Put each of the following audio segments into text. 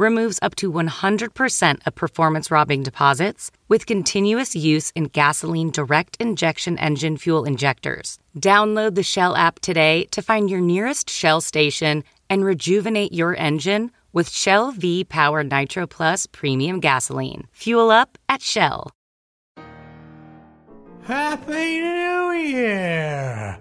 removes up to 100% of performance robbing deposits with continuous use in gasoline direct injection engine fuel injectors. Download the Shell app today to find your nearest Shell station and rejuvenate your engine with Shell V Power Nitro Plus Premium Gasoline. Fuel up at Shell. Happy New Year!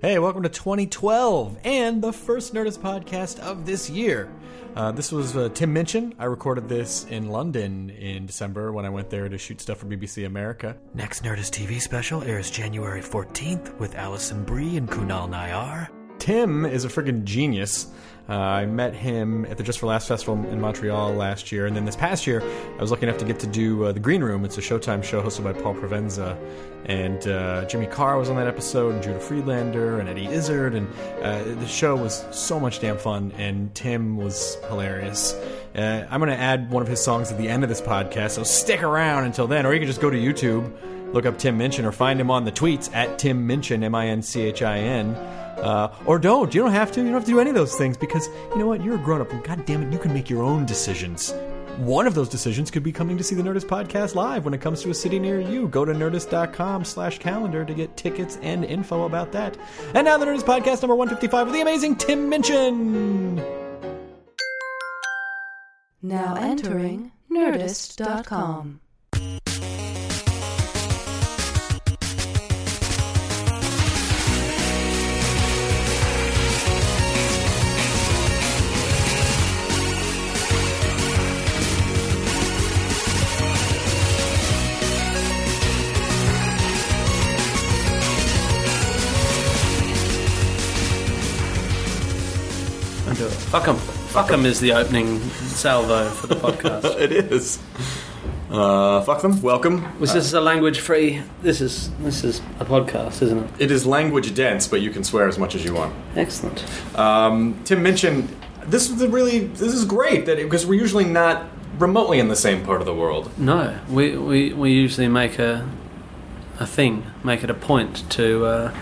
Hey, welcome to 2012 and the first Nerdist podcast of this year. Uh, this was uh, Tim Minchin. I recorded this in London in December when I went there to shoot stuff for BBC America. Next Nerdist TV special airs January 14th with Alison Brie and Kunal Nayyar. Tim is a friggin' genius. Uh, I met him at the Just for Laughs Festival in Montreal last year, and then this past year, I was lucky enough to get to do uh, the Green Room. It's a Showtime show hosted by Paul Provenza, and uh, Jimmy Carr was on that episode, and Judah Friedlander, and Eddie Izzard, and uh, the show was so much damn fun, and Tim was hilarious. Uh, I'm going to add one of his songs at the end of this podcast, so stick around until then, or you can just go to YouTube, look up Tim Minchin, or find him on the tweets at Tim Minchin, M I N C H I N. Uh, or don't. You don't have to. You don't have to do any of those things because you know what? You're a grown up, and God damn it, you can make your own decisions. One of those decisions could be coming to see the Nerdist podcast live when it comes to a city near you. Go to nerdist.com slash calendar to get tickets and info about that. And now the Nerdist podcast number 155 with the amazing Tim Minchin. Now entering Nerdist.com. Fuck 'em. Fuck 'em is the opening salvo for the podcast. It is. Uh, fuck them. Welcome. Was this is a language free? This is this is a podcast, isn't it? It is language dense, but you can swear as much as you want. Excellent. Um, Tim Minchin this is really this is great that because we're usually not remotely in the same part of the world. No, we, we, we usually make a a thing, make it a point to uh,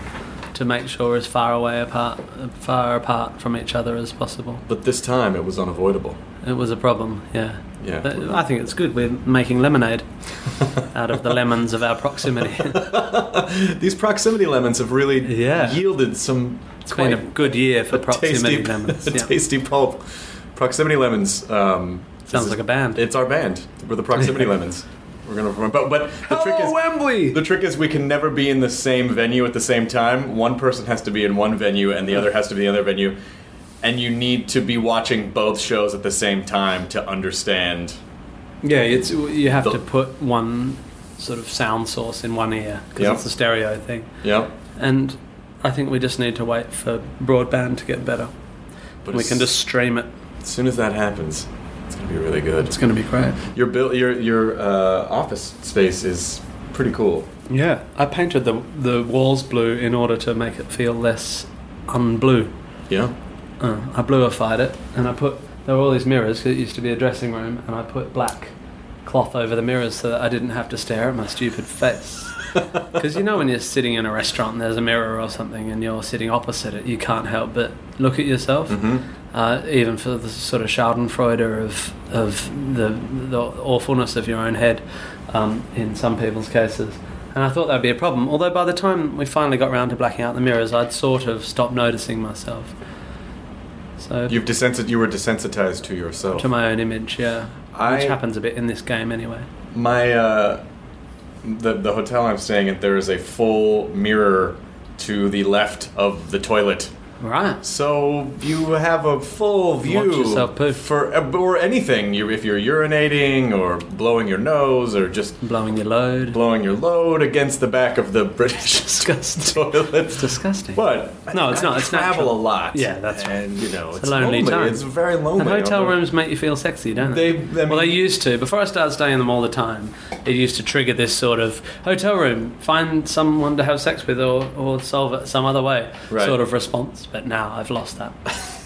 to make sure as far away apart, far apart from each other as possible. But this time it was unavoidable. It was a problem, yeah. Yeah. But I think it's good. We're making lemonade out of the lemons of our proximity. These proximity lemons have really Yeah. yielded some. It's been a good year for proximity tasty, lemons. a yeah. tasty pulp. Proximity lemons. Um, Sounds like a band. It's our band. We're the proximity lemons. We're gonna, but but the trick oh, is Wembley! The trick is we can never be in the same venue at the same time. One person has to be in one venue and the other has to be in the other venue. And you need to be watching both shows at the same time to understand. Yeah, it's you have The- to put one sort of sound source in one ear because Yep. it's a stereo thing, Yep. and I think we just need to wait for broadband to get better. But we can just stream it. as soon as that happens, gonna be really good. It's going to be great. Your build, your your uh, office space is pretty cool. Yeah, I painted the the walls blue in order to make it feel less unblue. Yeah. Uh, I bluified it, and I put there were all these mirrors 'cause it used to be a dressing room, and I put black cloth over the mirrors so that I didn't have to stare at my stupid face. Because you know when you're sitting in a restaurant and there's a mirror or something, and you're sitting opposite it, you can't help but look at yourself. Mm-hmm. Uh, even for the sort of Schadenfreude of of the the awfulness of your own head, um, in some people's cases. And I thought that'd be a problem. Although by the time we finally got round to blacking out the mirrors, I'd sort of stopped noticing myself. So You've desensit. You were desensitized to yourself. to my own image, yeah. I- Which happens a bit in this game anyway. My uh, the the hotel I'm staying at, there is a full mirror to the left of the toilet Right. So you have a full view Watch yourself poo. for uh, or anything. You, if you're urinating or blowing your nose or just Blowing your load. blowing your load against the back of the British Disgusting. toilet. It's disgusting. But No, it's I not. It's travel natural. a lot. Yeah, that's right. and you know it's, a lonely lonely. time. It's very lonely. And hotel rooms make you feel sexy, don't They- they? I well, they used to. Before I started staying in them all the time, it used to trigger this sort of hotel room, find someone to have sex with or, or solve it some other way Right. sort of response. But now I've lost that.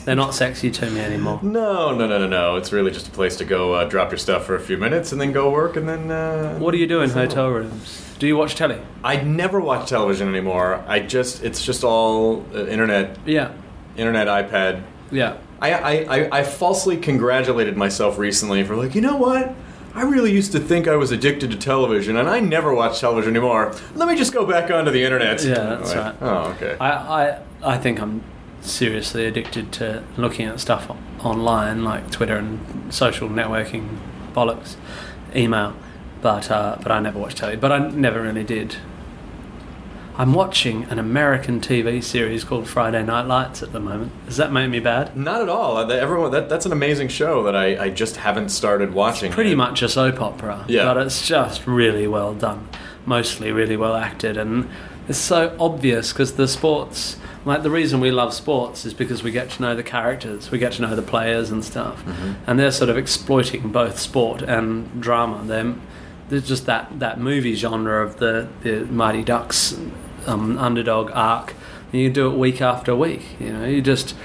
They're not sexy to me anymore. No, no, no, no, no. It's really just a place to go uh, drop your stuff for a few minutes and then go work and then. Uh, What do you do in hotel rooms? Do you watch telly? I never watch television anymore. I just it's just all uh, internet, Yeah. internet, iPad. Yeah. I, I, I, I falsely congratulated myself recently for like, you know what? I really used to think I was addicted to television, and I never watch television anymore. Let me just go back onto the internet. Yeah, that's right. Oh, okay. I, I, I think I'm seriously addicted to looking at stuff online, like Twitter and social networking bollocks, email. But uh, but I never watch telly. But I never really did. I'm watching an American TV series called Friday Night Lights at the moment. Does that make me bad? Not at all. Everyone, that, that's an amazing show that I, I just haven't started watching. Pretty yet. much a soap opera, Yeah. but it's just really well done, mostly really well acted, and it's so obvious because the sports, like the reason we love sports is because we get to know the characters, we get to know the players and stuff, and they're sort of exploiting both sport and drama. They're, there's just that, that movie genre of the, the Mighty Ducks um, underdog arc. And you do it week after week. You know, you just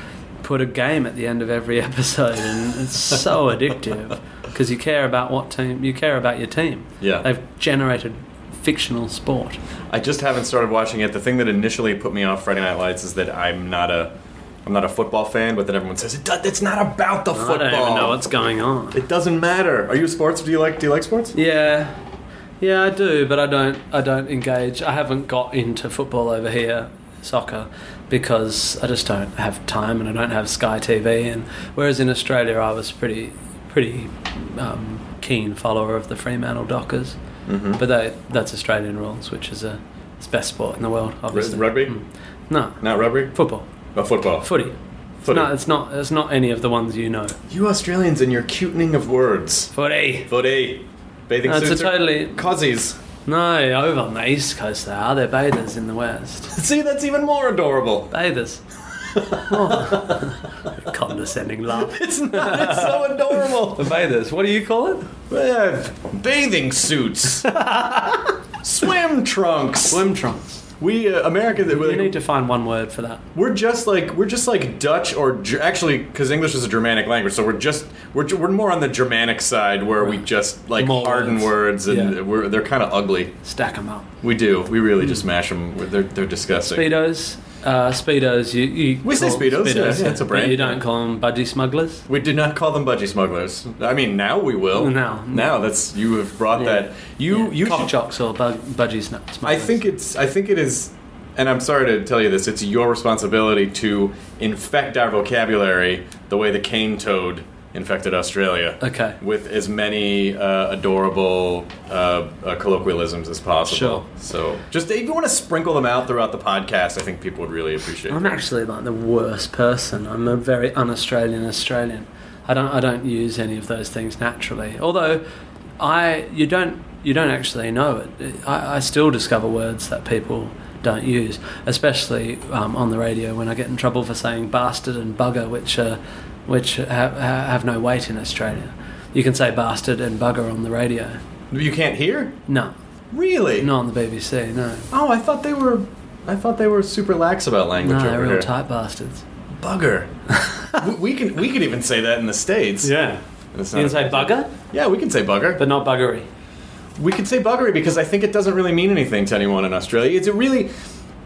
put a game at the end of every episode, and it's so addictive because you care about what team you care about your team. Yeah. they've generated fictional sport. I just haven't started watching it. The thing that initially put me off Friday Night Lights is that I'm not a I'm not a football fan, but then everyone says it, it's not about the football. I don't even know what's going on. It doesn't matter. Are you sports? Do you like Do you like sports? Yeah, yeah, I do, but I don't. I don't engage. I haven't got into football over here, soccer, because I just don't have time and I don't have Sky TV. And whereas in Australia, I was pretty, pretty um, keen follower of the Fremantle Dockers, Mm-hmm. but they, that's Australian rules, which is a it's best sport in the world. Obviously, rugby? Mm. No, Not rugby. football, Oh, football. footy. Footy. No, it's not. It's not any of the ones you know. You Australians and your cutening of words. Footy. Footy. Bathing No, it's a suits. are- totally Cozzies. no. Over on the east coast, they are. They're bathers in the west. See, that's even more adorable. Bathers. Oh. Condescending laugh. It's not. It's so adorable. The bathers. What do you call it? Uh, bathing suits. Swim trunks. Swim trunks. We uh, Americans. You need to find one word for that. We're just like we're just like Dutch or Ger- actually because English is a Germanic language, so we're just we're, we're more on the Germanic side where we just like More harden words, words. and Yeah. we're they're kind of ugly. Stack them up. We do. We really just mash them. They're they're disgusting. Speedos. Uh, speedos. You, you We say call Speedos, yeah, yeah, it's a brand. You don't call them budgie smugglers. We did not call them budgie smugglers. I mean, now we will. Now. now that's you have brought Yeah. that. You Yeah, you should, chocks or bu- budgie smugglers. I think it's. I think it is. And I'm sorry to tell you this. It's your responsibility to infect our vocabulary the way the cane toad infected Australia. Okay. With as many uh, adorable uh, uh, colloquialisms as possible. Sure. So just if you want to sprinkle them out throughout the podcast, I think people would really appreciate. I'm actually like the worst person. I'm a very un-Australian Australian. I don't I don't use any of those things naturally. Although I you don't you don't actually know it. I, I still discover words that people don't use, especially um, on the radio when I get in trouble for saying bastard and bugger, which uh, which have, have no weight in Australia. You can say bastard and bugger on the radio. You can't hear? No, Really? not on the BBC. No, Oh, I thought they were. I thought they were super lax about language no, they're over real here. tight bastards. Bugger. we, we can we could even say that in the states. Yeah, you not can say bugger, Yeah, we can say bugger. but not buggery. We could say buggery because I think it doesn't really mean anything to anyone in Australia. It's a really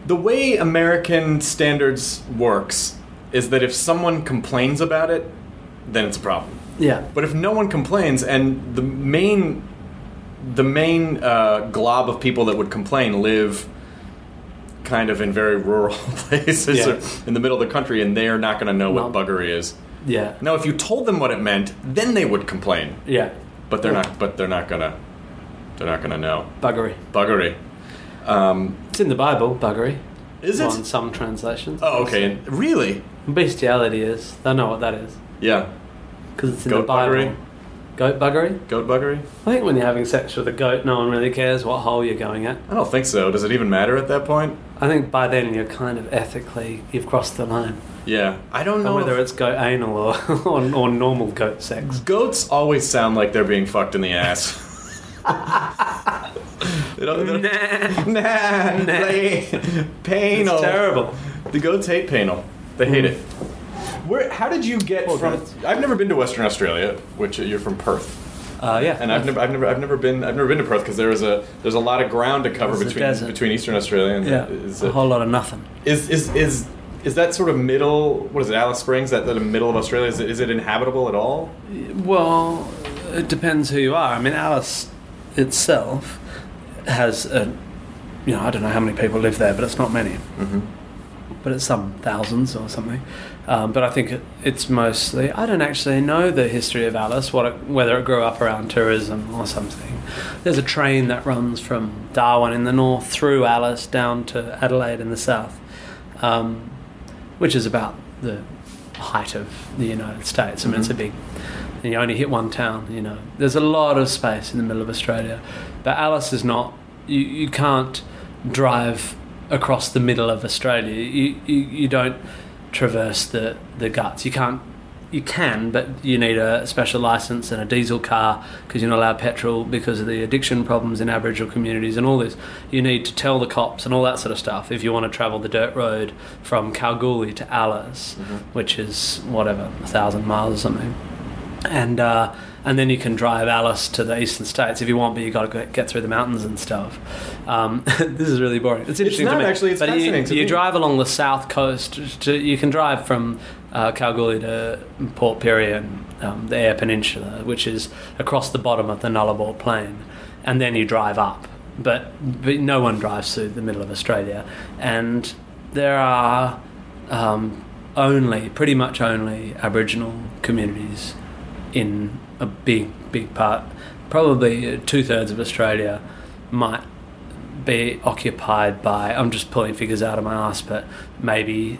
the way American standards works is that if someone complains about it, then it's a problem. Yeah. But if no one complains, and the main the main uh, glob of people that would complain live kind of in very rural places Yeah. or in the middle of the country, and they're not going to know what buggery is. Yeah. Now, if you told them what it meant, then they would complain. Yeah. But they're not. But they're not gonna. They're not gonna know Buggery. buggery. Um, It's in the Bible, buggery. Is it? On some translations. Oh, okay. Really? Bestiality is. They know what that is Yeah. because it's in Goat the Bible. buggery? Goat buggery. Goat buggery? I think when you're having sex with a goat, no one really cares what hole you're going at. I don't think so. Does it even matter at that point? I think by then you're kind of ethically you've crossed the line. Yeah. I don't And know whether if- it's goat anal or, or or normal goat sex. Goats always sound like they're being fucked in the ass. They don't- they don't- Nah, nah, they- Panal. it's terrible. The goats hate panal. They hate it. Where? How did you get Poor from? goats. I've never been to Western Australia, which you're from Perth, Uh, yeah, and I've never, I've never, I've never been, I've never been to Perth because there is a, there's a lot of ground to cover There's a between desert. between Eastern Australia and yeah, is, a it- whole lot of nothing. is is is is that sort of middle? What is it? Alice Springs? That the middle of Australia? Is it, is it inhabitable at all? Well, it depends who you are. I mean, Alice itself has a, you know, I don't know how many people live there, but it's not many. Mm-hmm. But it's some thousands or something. Um, but I think it, it's mostly. I don't actually know the history of Alice, what it, whether it grew up around tourism or something. There's a train that runs from Darwin in the north through Alice down to Adelaide in the south, um, which is about the height of the United States. I mean, it's a big and you only hit one town. You know, there's a lot of space in the middle of Australia, but Alice is not. You you can't drive across the middle of Australia. You you, you don't traverse the the guts. You can't. You can, but you need a special license and a diesel car because you're not allowed petrol because of the addiction problems in Aboriginal communities and all this. You need to tell the cops and all that sort of stuff if you want to travel the dirt road from Kalgoorlie to Alice, which is whatever a thousand miles or something and uh, and then you can drive Alice to the eastern states if you want, but you got to get through the mountains and stuff. Um, this is really boring. It's interesting not, to me. actually, it's but you, fascinating to you drive along the south coast. To, you can drive from uh, Kalgoorlie to Port Pirie and um, the Eyre Peninsula, which is across the bottom of the Nullarbor Plain, and then you drive up. But, but no one drives through the middle of Australia, and there are um, only, pretty much only, Aboriginal communities in a big, big part. Probably two thirds of Australia might be occupied by. I'm just pulling figures out of my ass, but maybe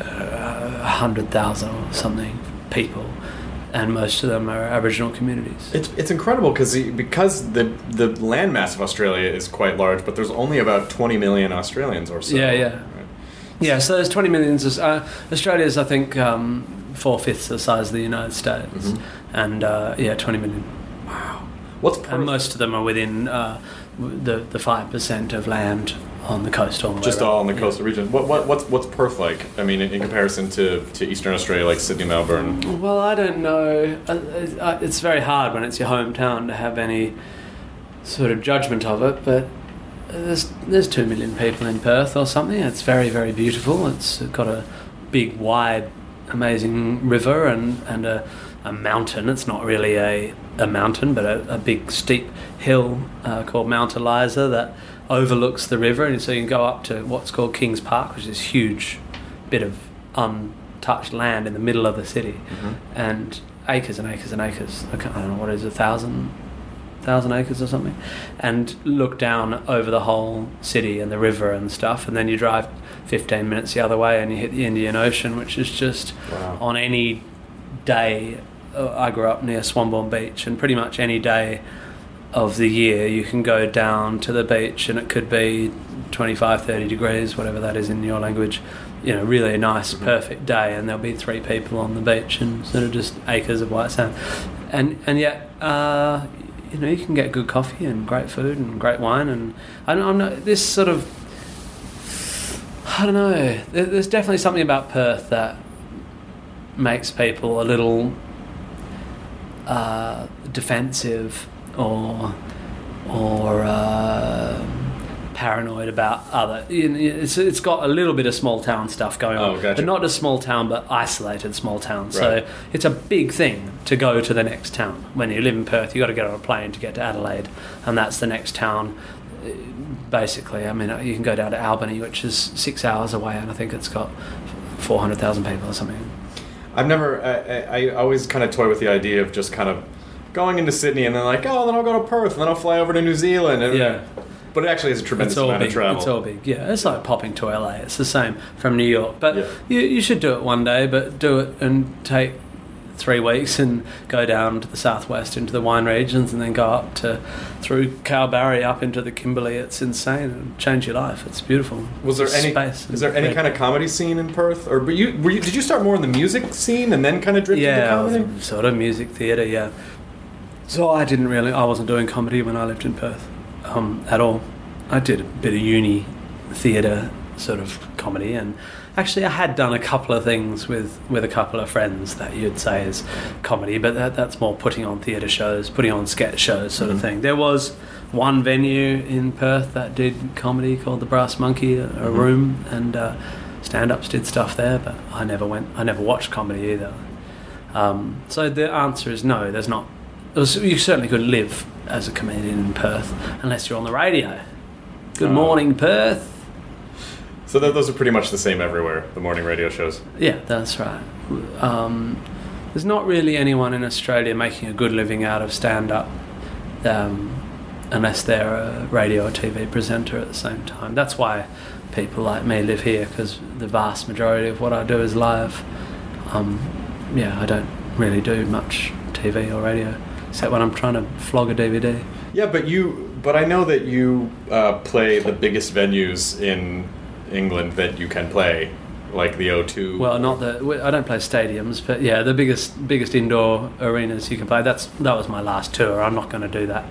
uh, hundred thousand or something people, and most of them are Aboriginal communities. It's it's incredible because because the the landmass of Australia is quite large, but there's only about 20 million Australians or so. Yeah, yeah. Right. Yeah, so there's 20 million. Uh, Australia's, I think, um, four fifths the size of the United States, and uh, yeah, 20 million. Wow. What's Perth? And most of them are within uh, the the five percent of land on the coast or just all in the Yeah. coastal region. What, what what's what's Perth like? I mean, in, in comparison to, to Eastern Australia, like Sydney, Melbourne. Well, I don't know. Uh, uh, It's very hard when it's your hometown to have any sort of judgment of it, but there's there's two million people in Perth or something. It's very very beautiful. It's got a big, wide, amazing river and and a, a mountain. It's not really a a mountain, but a, a big steep hill uh, called Mount Eliza that overlooks the river, and so you can go up to what's called Kings Park, which is a huge bit of untouched land in the middle of the city, and acres and acres and acres. I, I don't know what it is, a thousand, thousand acres or something, and look down over the whole city and the river and stuff, and then you drive 15 minutes the other way and you hit the Indian Ocean, which is just Wow. on any day. Uh, I grew up near Swanbourne Beach, and pretty much any day of the year you can go down to the beach and it could be 25 30 degrees whatever that is in your language. You know really a nice perfect day and there'll be three people on the beach and sort of just acres of white sand. And and yet uh, you know you can get good coffee and great food and great wine and I don't, I'm not this sort of I don't know. There's definitely something about Perth that makes people a little uh, defensive or or uh, paranoid about other. It's, it's got a little bit of small town stuff going on, Oh, gotcha. but not a small town, but isolated small town. Right. So it's a big thing to go to the next town. When you live in Perth, you got to get on a plane to get to Adelaide, and that's the next town. Basically, I mean, you can go down to Albany, which is six hours away, and I think it's got four hundred thousand people or something. I've never. I, I, I always kind of toy with the idea of just kind of going into Sydney and then like, oh, then I'll go to Perth and then I'll fly over to New Zealand. And Yeah. But it actually is a tremendous It's all amount big. of travel. It's all big. Yeah, it's like popping to LA. It's the same from New York. But Yeah. you, you should do it one day. But do it and take three weeks and go down to the southwest into the wine regions and then go up to through Kalbarri up into the Kimberley. It's insane and change your life. It's beautiful. Was there any? Space Is there any kind of comedy scene in Perth, or were you, were you? Did you start more in the music scene and then kind of drift into yeah, I was comedy? sort of music theatre. Yeah. So I didn't really. I wasn't doing comedy when I lived in Perth um, at all. I did a bit of uni theatre sort of comedy, and actually I had done a couple of things with with a couple of friends that you'd say is comedy, but that, that's more putting on theatre shows, putting on sketch shows, sort of thing. There was one venue in Perth that did comedy called the Brass Monkey, a, a room, and uh, stand-ups did stuff there, but I never went. I never watched comedy either. Um, so the answer is no. There's not. was- You certainly could live as a comedian in Perth unless you're on the radio. Good Oh. morning, Perth. So th- those are pretty much the same everywhere. The morning radio shows. Yeah, that's right. Um, there's not really anyone in Australia making a good living out of stand-up, um, unless they're a radio or TV presenter at the same time. That's why people like me live here because the vast majority of what I do is live. Um, yeah, I don't really do much TV or radio except when I'm trying to flog a DVD. Yeah, but you. But I know that you uh, play the biggest venues in England that you can play, like the O2. Well, not the. I don't play stadiums, but yeah, the biggest biggest indoor arenas you can play. That's that was my last tour. I'm not going to do that,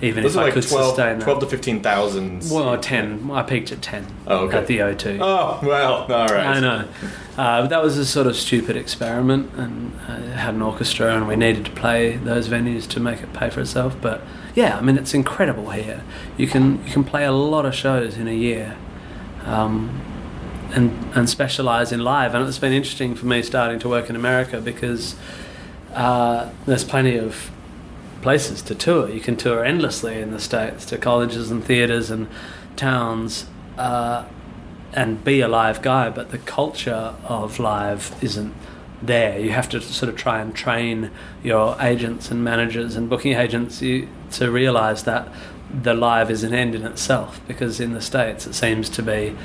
even those if I like could 12, sustain that. 12 to fifteen thousand. well, ten. I peaked at ten. Oh, okay. At the O2. Oh well, all right. I know. Uh, but that was a sort of stupid experiment, and uh, had an orchestra, and we needed to play those venues to make it pay for itself. But yeah, I mean, it's incredible here. You can you can play a lot of shows in a year, um, and and specialize in live. And it's been interesting for me starting to work in America because uh, there's plenty of places to tour. You can tour endlessly in the states to colleges and theaters and towns. Uh, and be a live guy, but the culture of live isn't there. You have to sort of try and train your agents and managers and booking agents you, to realize that the live is an end in itself because in the States it seems to be.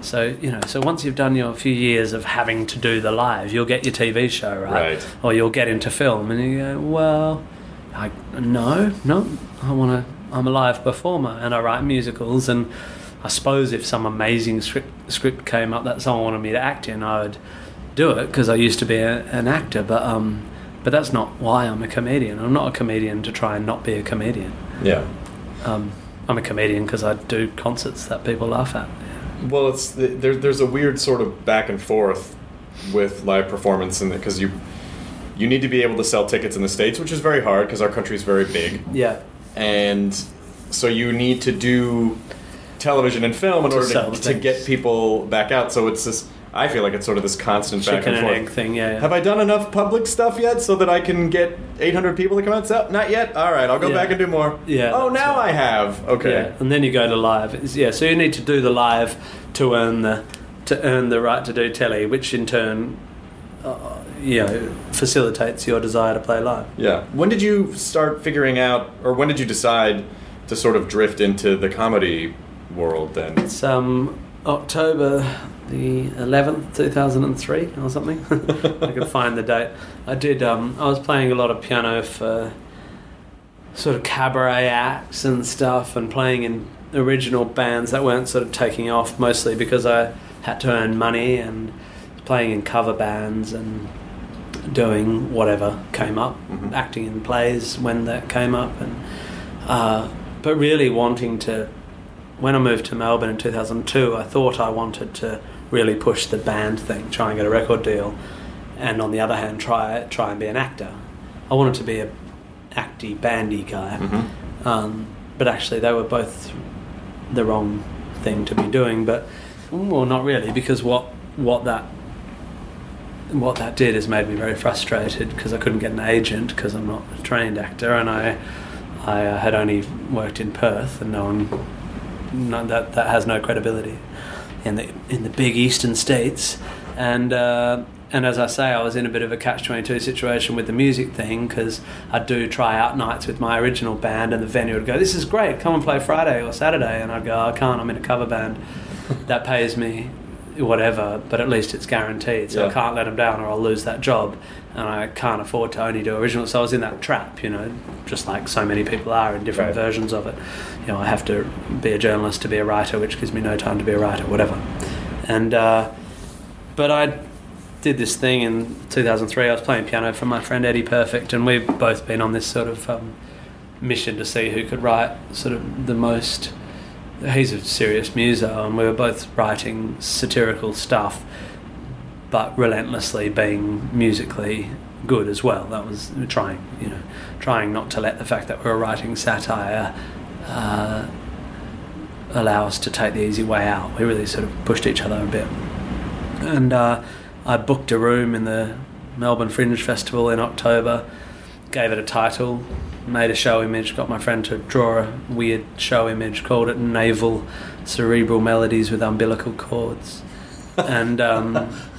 So, you know, so once you've done your few years of having to do the live, you'll get your TV show, right? Right. Or you'll get into film and you go, well, I, no, no, I want to, I'm a live performer and I write musicals and I suppose if some amazing script, script came up that someone wanted me to act in, I would do it because I used to be a, an actor. But um, but that's not why I'm a comedian. I'm not a comedian to try and not be a comedian. Yeah. Um, I'm a comedian because I do concerts that people laugh at. Well, it's there, there's a weird sort of back and forth with live performance, and because you you need to be able to sell tickets in the states, which is very hard because our country is very big, Yeah, and so you need to do television and film in To order to, to get people back out. So it's this. I feel like it's sort of this constant back and and forth. egg thing. Yeah, yeah. Have I done enough public stuff yet so that I can get 800 people to come out? So, not yet. All right, I'll go Yeah. back and do more. Yeah, Oh, now right. I have. Okay. Yeah, and then you go to live. It's, yeah, so you need to do the live to earn the to earn the right to do telly, which in turn, uh, you know, facilitates your desire to play live. Yeah. When did you start figuring out, or when did you decide to sort of drift into the comedy world then? It's um, October the 11th, 2003 or something. I could find the date. I did, um, I was playing a lot of piano for sort of cabaret acts and stuff and playing in original bands that weren't sort of taking off mostly because I had to earn money and playing in cover bands and doing whatever came up, Mhm. acting in plays when that came up and uh, but really wanting to when I moved to Melbourne in 2002, I thought I wanted to really push the band thing, try and get a record deal, and on the other hand, try try and be an actor. I wanted to be a acty, bandy guy, Mhm. um, but actually they were both the wrong thing to be doing. But well, not really, because what what that what that did is made me very frustrated because I couldn't get an agent because I'm not a trained actor and I I uh, had only worked in Perth and no one no, that that has no credibility in the in the big eastern states. And uh, and as I say, I was in a bit of a catch twenty two situation with the music thing because I'd do try out nights with my original band, and the venue would go, "This is great, come and play Friday or Saturday," and I'd go, "I can't, I'm in a cover band. That pays me whatever, but at least it's guaranteed, so I can't let them down or I'll lose that job, and I can't afford to only do original." So I was in that trap, you know, just like so many people are in different Right. versions of it. You know, I have to be a journalist to be a writer, which gives me no time to be a writer, whatever. And uh, but I did this thing in 2003. I was playing piano for my friend Eddie Perfect, and we've both been on this sort of um, mission to see who could write sort of the most. He's a serious muso, and we were both writing satirical stuff, but relentlessly being musically good as well. That was trying, you know, trying not to let the fact that we were writing satire uh, allow us to take the easy way out. We really sort of pushed each other a bit. And uh, I booked a room in the Melbourne Fringe Festival in October, gave it a title, made a show image, got my friend to draw a weird show image, called it Navel Cerebral Melodies with Umbilical Chords. And. Um,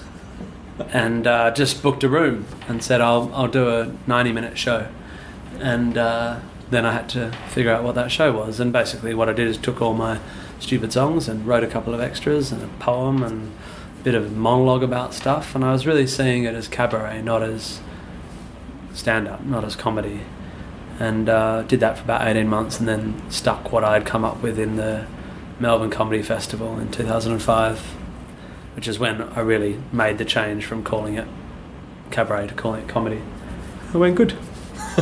and uh, just booked a room and said I'll I'll do a ninety minute show, and uh, then I had to figure out what that show was. And basically, what I did is took all my stupid songs and wrote a couple of extras and a poem and a bit of monologue about stuff. And I was really seeing it as cabaret, not as stand up, not as comedy. And uh, did that for about eighteen months, and then stuck what I had come up with in the Melbourne Comedy Festival in two thousand and five which is when I really made the change from calling it cabaret to calling it comedy. It went good.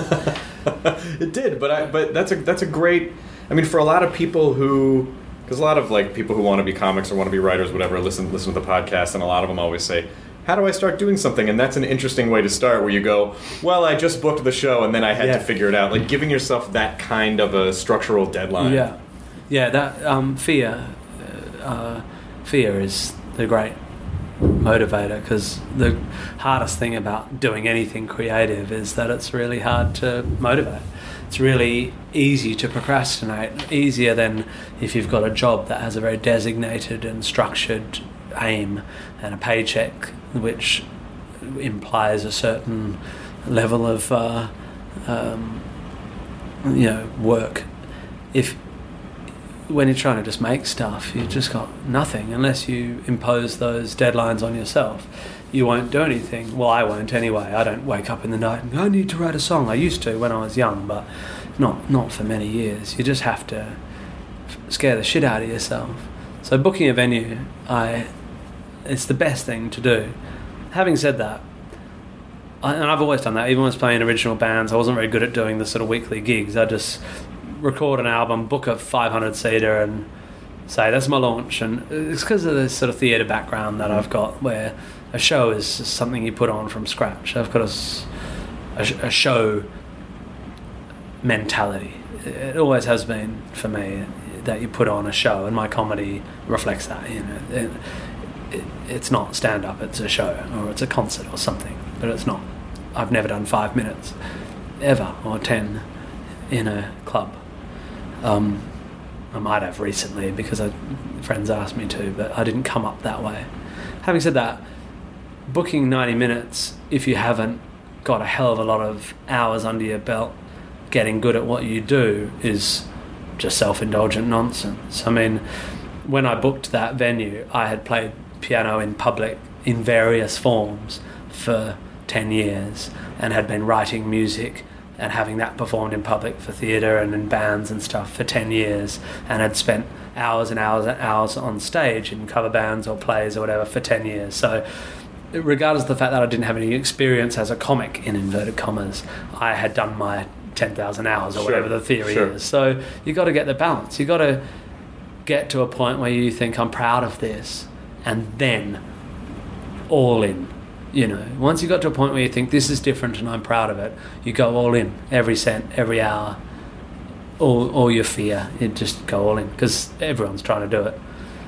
it did, but I, but that's a that's a great. I mean, for a lot of people who, because a lot of like people who want to be comics or want to be writers, whatever, listen listen to the podcast, and a lot of them always say, "How do I start doing something?" And that's an interesting way to start, where you go, "Well, I just booked the show, and then I had Yeah. to figure it out." Like giving yourself that kind of a structural deadline. Yeah, yeah. That um, fear, uh, uh, fear is the great motivator because the hardest thing about doing anything creative is that it's really hard to motivate. It's really easy to procrastinate, easier than if you've got a job that has a very designated and structured aim and a paycheck, which implies a certain level of uh, um, you know work. If when you're trying to just make stuff, you've just got nothing unless you impose those deadlines on yourself. You won't do anything. Well, I won't anyway. I don't wake up in the night and go, I need to write a song. I used to when I was young, but not not for many years. You just have to scare the shit out of yourself. So booking a venue, I it's the best thing to do. Having said that, I, and I've always done that. Even when I was playing original bands, I wasn't very good at doing the sort of weekly gigs. I just record an album, book a 500 seater, and say that's my launch. And it's because of this sort of theatre background that I've got, where a show is something you put on from scratch. I've got a, a a show mentality. It always has been for me that you put on a show, and my comedy reflects that. You know, it, it, it's not stand up; it's a show or it's a concert or something, but it's not. I've never done five minutes ever or ten in a club. Um, I might have recently because I, friends asked me to, but I didn't come up that way. Having said that, booking 90 minutes, if you haven't got a hell of a lot of hours under your belt getting good at what you do, is just self indulgent nonsense. I mean, when I booked that venue, I had played piano in public in various forms for 10 years and had been writing music and having that performed in public for theatre and in bands and stuff for 10 years and had spent hours and hours and hours on stage in cover bands or plays or whatever for 10 years. So, regardless of the fact that I didn't have any experience as a comic, in inverted commas, I had done my 10,000 hours or Sure, whatever the theory sure. is. So, you've got to get the balance. You've got to get to a point where you think, I'm proud of this, and then all in. You know, once you got to a point where you think this is different and I'm proud of it, you go all in every cent, every hour, all, all your fear. You just go all in because everyone's trying to do it.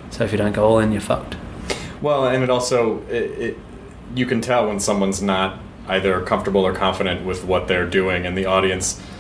So if you don't go all in, you're fucked. Well, and it also it, it you can tell when someone's not either comfortable or confident with what they're doing, and the audience.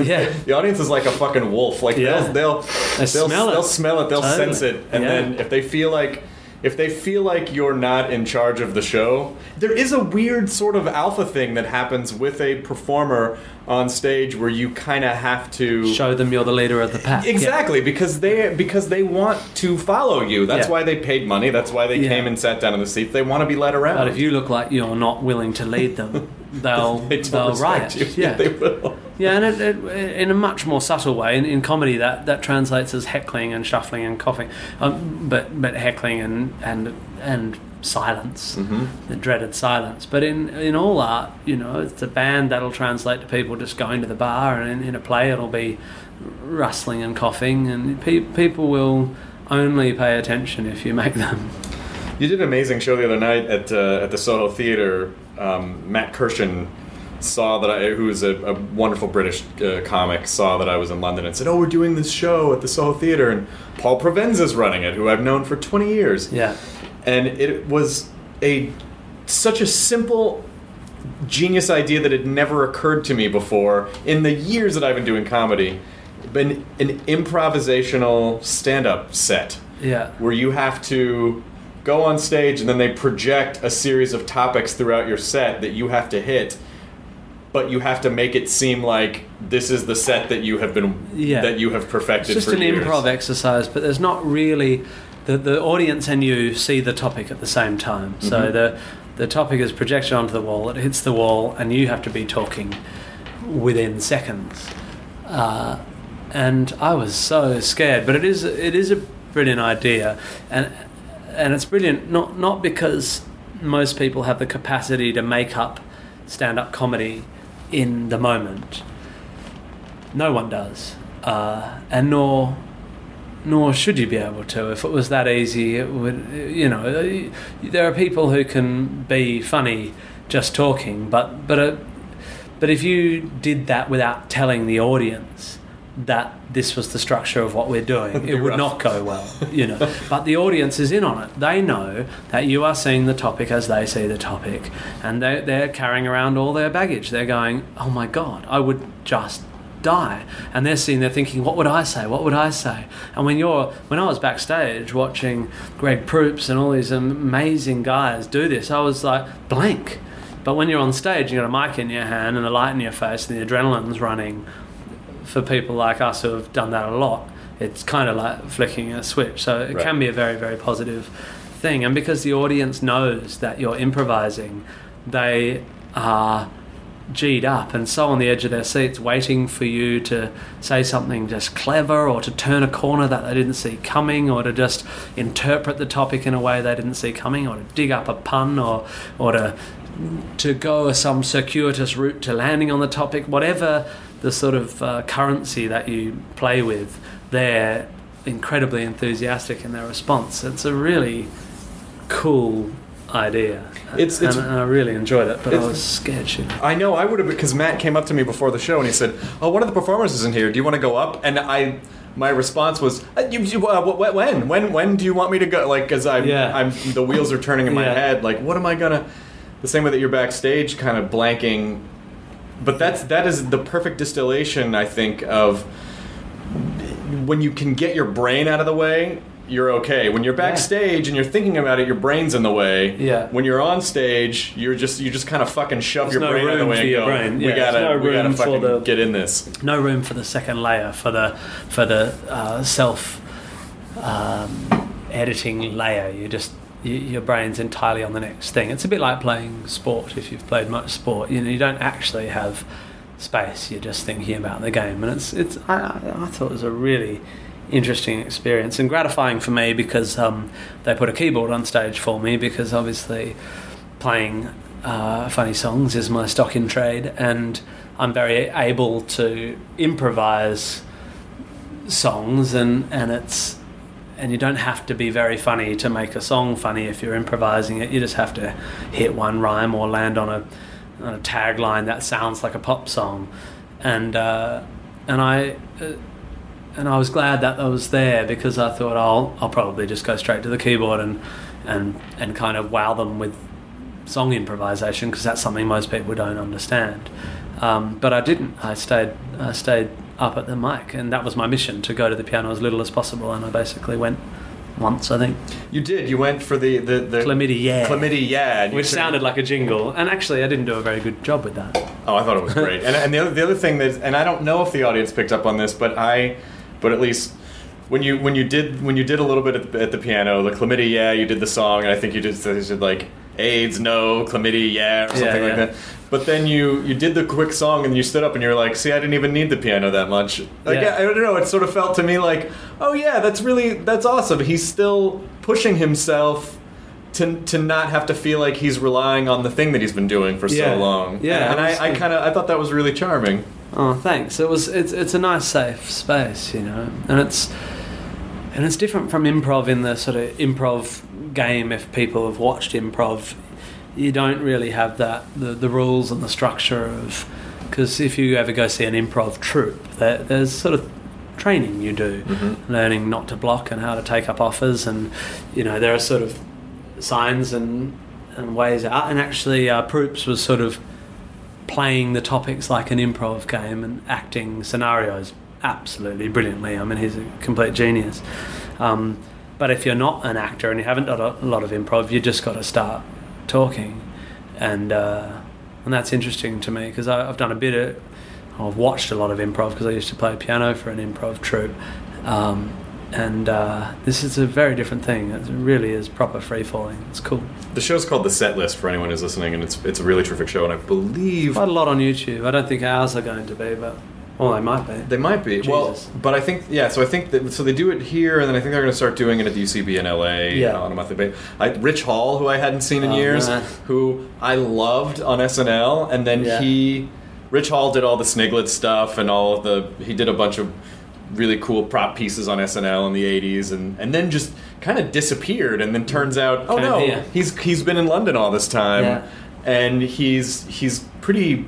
Yeah. the audience is like a fucking wolf. Like Yeah. they'll they'll They they'll, smell it. they'll smell it, they'll Totally. sense it, and Yeah. then if they feel like if they feel like you're not in charge of the show, there is a weird sort of alpha thing that happens with a performer on stage where you kind of have to Show them you're the leader of the pack. Yeah. Exactly, because they because they want to follow you. That's Yeah. why they paid money. That's why they Yeah. came and sat down in the seats. They want to be led around. But if you look like you're not willing to lead them, they'll they don't they'll respect riot. you. Yeah, they will. Yeah, and it, it, in a much more subtle way, in, in comedy, that, that translates as heckling and shuffling and coughing, um, but but heckling and and and silence, the dreaded silence. But in in all art, you know, it's a band that'll translate to people just going to the bar, and in, in a play, it'll be rustling and coughing, and pe- people will only pay attention if you make them. You did an amazing show the other night at uh, at the Soho Theater. Um, Matt Kirshen saw that I, who is a, a wonderful British uh, comic, saw that I was in London and said, "Oh, we're doing this show at the Soho Theater, and Paul Provenza's running it, who I've known for 20 years." Yeah, and it was a such a simple genius idea that had never occurred to me before in the years that I've been doing comedy. Been an improvisational stand-up set yeah. where you have to go on stage and then they project a series of topics throughout your set that you have to hit but you have to make it seem like this is the set that you have been Yeah. that you have perfected It's just an years. improv exercise, but there's not really the the audience and you see the topic at the same time. Mm-hmm. So the the topic is projected onto the wall. It hits the wall, and you have to be talking within seconds. Uh, and I was so scared, but it is it is a brilliant idea, and and it's brilliant not not because most people have the capacity to make up stand up comedy in the moment. No one does, uh, and nor nor should you be able to. If it was that easy, it would. You know, there are people who can be funny just talking, but but uh, but if you did that without telling the audience that this was the structure of what we're doing, it would rough. not go well. You know, but the audience is in on it. They know that you are seeing the topic as they see the topic, and they they're carrying around all their baggage. They're going, "Oh my god, I would just." die and they're sitting there thinking what would i say what would i say and when you're when i was backstage watching greg proops and all these amazing guys do this i was like blank but when you're on stage you've got a mic in your hand and a light in your face and the adrenaline's running for people like us who have done that a lot it's kind of like flicking a switch so it Right. can be a very very positive thing and because the audience knows that you're improvising they are G'd up and so on the edge of their seats, waiting for you to say something just clever or to turn a corner that they didn't see coming or to just interpret the topic in a way they didn't see coming or to dig up a pun or, or to, to go some circuitous route to landing on the topic, whatever the sort of uh, currency that you play with, they're incredibly enthusiastic in their response. It's a really cool idea. It's- it's- and, and I really enjoyed it, but I was scared shitless. I know I would have because Matt came up to me before the show and he said, "Oh, one of the performers isn't here. Do you want to go up?" And I, my response was, uh, you, you, uh, wh- wh- "When? When? When do you want me to go?" Like, because I'm, Yeah. I'm, the wheels are turning in my Yeah. head. Like, what am I gonna? The same way that you're backstage, kind of blanking. But that's that is the perfect distillation, I think, of when you can get your brain out of the way. You're okay. When you're backstage and you're thinking about it, your brain's in the way. Yeah. When you're on stage, you're just you just kind of fucking shove There's your no brain out of the way and go. brain. We Yeah, gotta there's no we gotta fucking the- get in this. no room for the second layer for the for the uh, self um, editing layer. You just you, your brain's entirely on the next thing. It's a bit like playing sport. If you've played much sport, you know you don't actually have space. You're just thinking about the game, and it's it's. I, I thought it was a really interesting experience and gratifying for me because um, they put a keyboard on stage for me because obviously playing uh, funny songs is my stock in trade, and I'm very able to improvise songs, and and it's and you don't have to be very funny to make a song funny if you're improvising it. You just have to hit one rhyme or land on a on a tagline that sounds like a pop song, and uh, and I. Uh, and I was glad that I was there because I thought I'll I'll probably just go straight to the keyboard and and and kind of wow them with song improvisation because that's something most people don't understand. Um, but I didn't. I stayed. I stayed up at the mic, and that was my mission to go to the piano as little as possible. And I basically went once, I think. You did. You went for the the, the Chlamydia, yeah. Chlamydia, yeah, and Which sounded like a jingle, and actually, I didn't do a very good job with that. Oh, I thought it was great. and and the other the other thing that, and I don't know if the audience picked up on this, but I, but at least when you when you did when you did a little bit at the, at the piano, the chlamydia, yeah, you did the song, and I think you did you did like AIDS, no, chlamydia, yeah, or something Yeah, like that. But then you you did the quick song, and you stood up, and you're like, see, I didn't even need the piano that much. Like, Yeah. I, I don't know. It sort of felt to me like, oh yeah, that's really that's awesome. He's still pushing himself. To, to not have to feel like he's relying on the thing that he's been doing for Yeah. so long, Yeah, and I, I kind of I thought that was really charming. Oh, thanks. It was. It's it's a nice, safe space, you know, and it's and it's different from improv in the sort of improv game. If people have watched improv, you don't really have that the the rules and the structure of because if you ever go see an improv troupe, there, there's sort of training you do, learning not to block and how to take up offers, and you know there are sort of signs and and ways out. And actually, uh, Proops was sort of playing the topics like an improv game and acting scenarios absolutely brilliantly. I mean, he's a complete genius. Um, but if you're not an actor and you haven't done a lot of improv, you just got to start talking, and uh, and that's interesting to me because I've done a bit of. I've watched a lot of improv because I used to play piano for an improv troupe, um, and uh, this is a very different thing. It really is proper free falling. It's cool. The show's called The Set List for anyone who's listening, and it's it's a really terrific show. And I believe Quite a lot on YouTube. I don't think ours are going to be, but well, they might be. they might be. Well, but I think yeah. So I think that so they do it here, and then I think they're going to start doing it at the UCB in LA Yeah. on a monthly basis. I, Rich Hall, who I hadn't seen in Oh, years, man. who I loved on SNL, and then Yeah. he, Rich Hall, did all the Sniglet stuff and all of the. He did a bunch of really cool prop pieces on SNL in the '80s, and and then just kind of disappeared. And then turns out, oh no, here. he's he's been in London all this time, Yeah. and he's he's pretty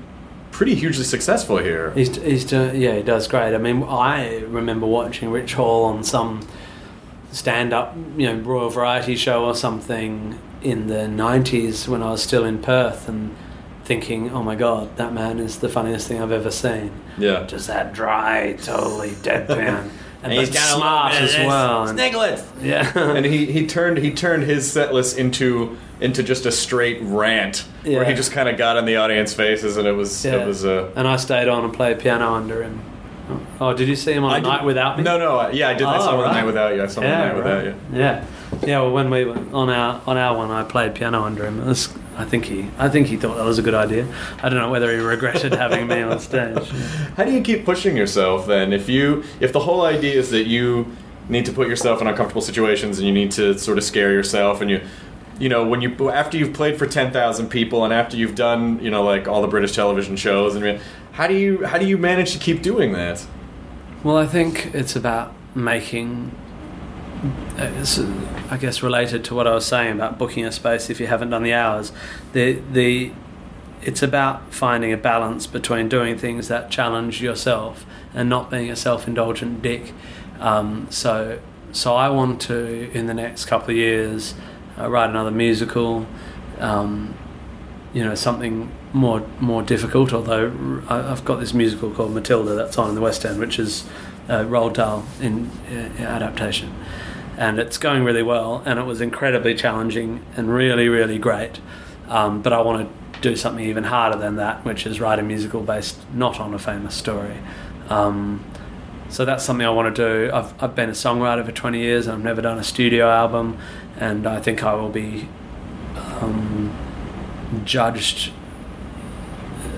pretty hugely successful here. He's, he's yeah, he does great. I mean, I remember watching Rich Hall on some stand-up, you know, Royal Variety show or something in the '90s when I was still in Perth, and thinking, "Oh my God, that man is the funniest thing I've ever seen." Yeah. Just that dry, totally deadpan, and, he's but got a smart little bit of as well. and- Sniglets. yeah, and he, he turned he turned his set list into into just a straight rant where he just kind of got in the audience faces and it was Yeah. it was uh, and I stayed on and played piano under him. Oh, did you see him on I a did- night without me? No, no, I- yeah, I did. I saw Oh, him on right. night without you. I saw him on night without you. Yeah, yeah. Well, when we were on our on our one, I played piano under him. It was, I think he, I think he thought that was a good idea. I don't know whether he regretted having me on stage. How do you keep pushing yourself then? If you if the whole idea is that you need to put yourself in uncomfortable situations and you need to sort of scare yourself and you you know when you after you've played for 10,000 people and after you've done you know like all the British television shows and how do you how do you manage to keep doing that? Well, I think it's about making. Uh, It's, uh, I guess related to what I was saying about booking a space if you haven't done the hours. The the it's about finding a balance between doing things that challenge yourself and not being a self-indulgent dick. Um, so so I want to in the next couple of years uh, write another musical. Um, you know something more more difficult. Although I've got this musical called Matilda that's on in the West End, which is a Roald Dahl in uh, adaptation, and it's going really well. And it was incredibly challenging and really really great. Um, but I want to do something even harder than that, which is write a musical based not on a famous story. Um, so that's something I want to do. I've, I've been a songwriter for 20 years and I've never done a studio album, and I think I will be um, judged.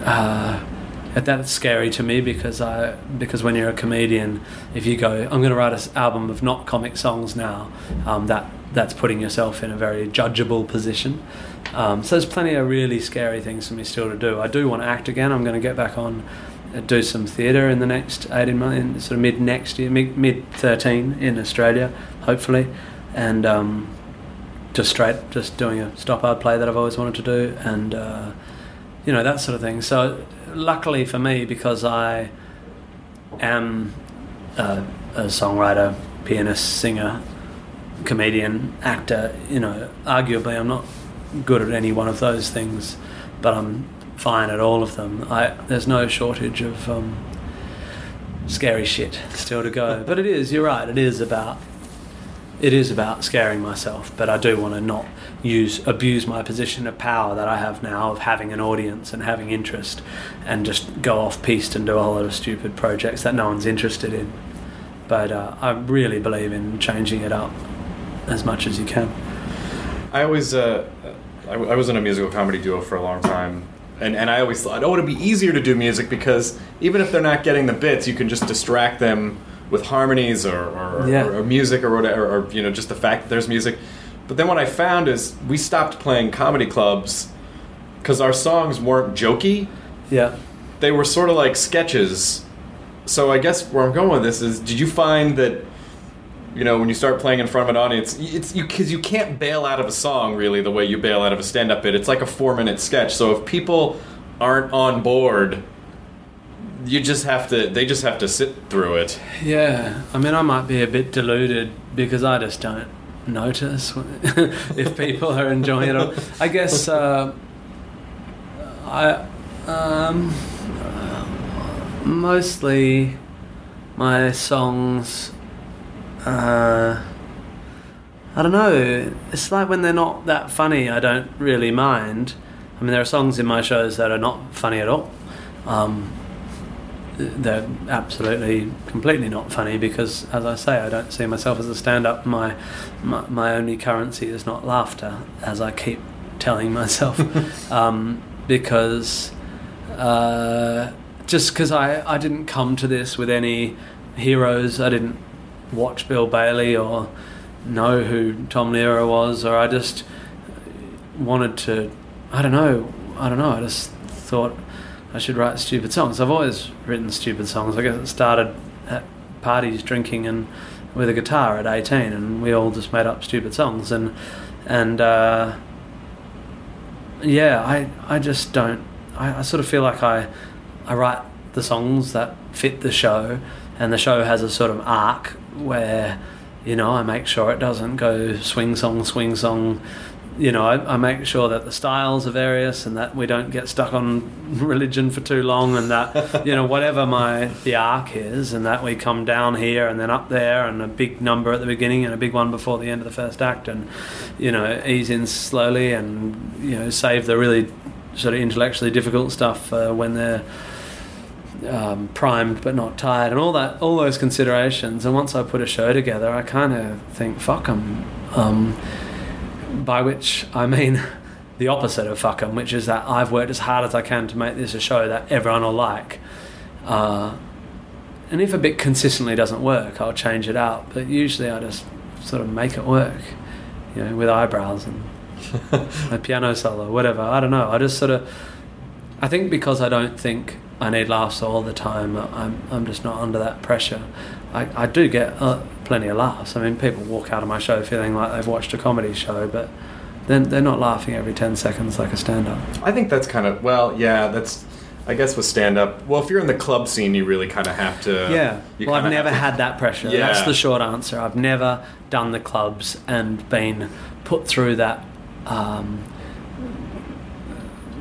Uh, and that's scary to me because I because when you're a comedian, if you go, I'm going to write an album of not comic songs now, um, that that's putting yourself in a very judgeable position. Um, so there's plenty of really scary things for me still to do. I do want to act again. I'm going to get back on, uh, do some theatre in the next 18 months, sort of mid next year, mid, mid 13 in Australia, hopefully, and um, just straight, just doing a Stoppard play that I've always wanted to do, and uh, you know that sort of thing. So luckily for me, because I am a, a songwriter, pianist, singer, comedian, actor, you know, arguably I'm not good at any one of those things, but I'm fine at all of them. I there's no shortage of um, scary shit still to go. but it is, you're right, it is about it is about scaring myself, but I do want to not use abuse my position of power that I have now of having an audience and having interest, and just go off piste and do a whole lot of stupid projects that no one's interested in. But uh, I really believe in changing it up as much as you can. I always, uh, I, I was in a musical comedy duo for a long time, and, and I always thought, oh, it'd be easier to do music because even if they're not getting the bits, you can just distract them with harmonies or, or, Yeah. or, or music or whatever, or, you know, just the fact that there's music. But then what I found is we stopped playing comedy clubs because our songs weren't jokey. Yeah. They were sort of like sketches. So I guess where I'm going with this is, did you find that you know, when you start playing in front of an audience, it's you because you can't bail out of a song really the way you bail out of a stand-up bit. It's like a four-minute sketch. So if people aren't on board, you just have to. They just have to sit through it. Yeah, I mean, I might be a bit deluded because I just don't notice if people are enjoying it. Or, I guess uh, I um, mostly my songs. Uh, I don't know. It's like when they're not that funny, I don't really mind. I mean, there are songs in my shows that are not funny at all. Um, they're absolutely completely not funny because as I say I don't see myself as a stand-up. My my, my only currency is not laughter as I keep telling myself. Um, because uh, just because I, I didn't come to this with any heroes. I didn't watch Bill Bailey or know who Tom Lehrer was or I just wanted to I don't know I don't know I just thought I should write stupid songs. I've always written stupid songs. I guess it started at parties drinking and with a guitar at 18 and we all just made up stupid songs and and uh, yeah I I just don't I, I sort of feel like I I write the songs that fit the show and the show has a sort of arc where you know I make sure it doesn't go swing song swing song you know, I, I make sure that the styles are various and that we don't get stuck on religion for too long, and that you know whatever my the arc is, and that we come down here and then up there, and a big number at the beginning and a big one before the end of the first act, and you know ease in slowly, and you know save the really sort of intellectually difficult stuff uh, when they're um, primed but not tired, and all that, all those considerations. And once I put a show together, I kind of think, fuck fuck 'em. Um, by which I mean the opposite of fuck 'em, which is that I've worked as hard as I can to make this a show that everyone will like. Uh, and if a bit consistently doesn't work, I'll change it out. But usually I just sort of make it work, you know, with eyebrows and a piano solo, whatever. I don't know. I just sort of, I think because I don't think I need laughs all the time, I'm, I'm just not under that pressure. I, I do get uh, plenty of laughs. I mean, people walk out of my show feeling like they've watched a comedy show, but then they're not laughing every 10 seconds like a stand up. I think that's kind of well, yeah. That's I guess with stand-up. Well, if you're in the club scene, you really kind of have to. Yeah. Well, I've never to- had that pressure. Yeah. That's the short answer. I've never done the clubs and been put through that um,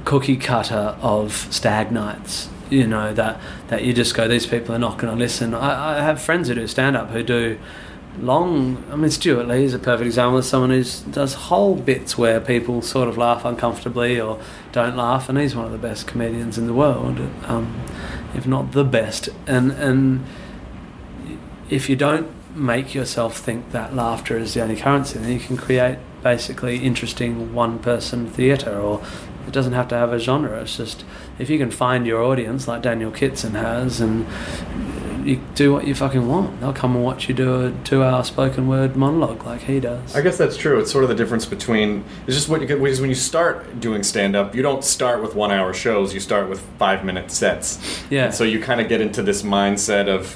cookie cutter of stag nights. You know that that you just go. These people are not going to listen. I, I have friends who do stand up who do long. I mean, Stewart Lee is a perfect example of someone who does whole bits where people sort of laugh uncomfortably or don't laugh, and he's one of the best comedians in the world, um, if not the best. And and if you don't make yourself think that laughter is the only currency, then you can create basically interesting one person theatre or it doesn't have to have a genre. It's just if you can find your audience like Daniel Kitson has and you do what you fucking want. They'll come and watch you do a two hour spoken word monologue like he does. I guess that's true. It's sort of the difference between it's just what you get because when you start doing stand up, you don't start with one hour shows. You start with five minute sets. Yeah. And so you kind of get into this mindset of,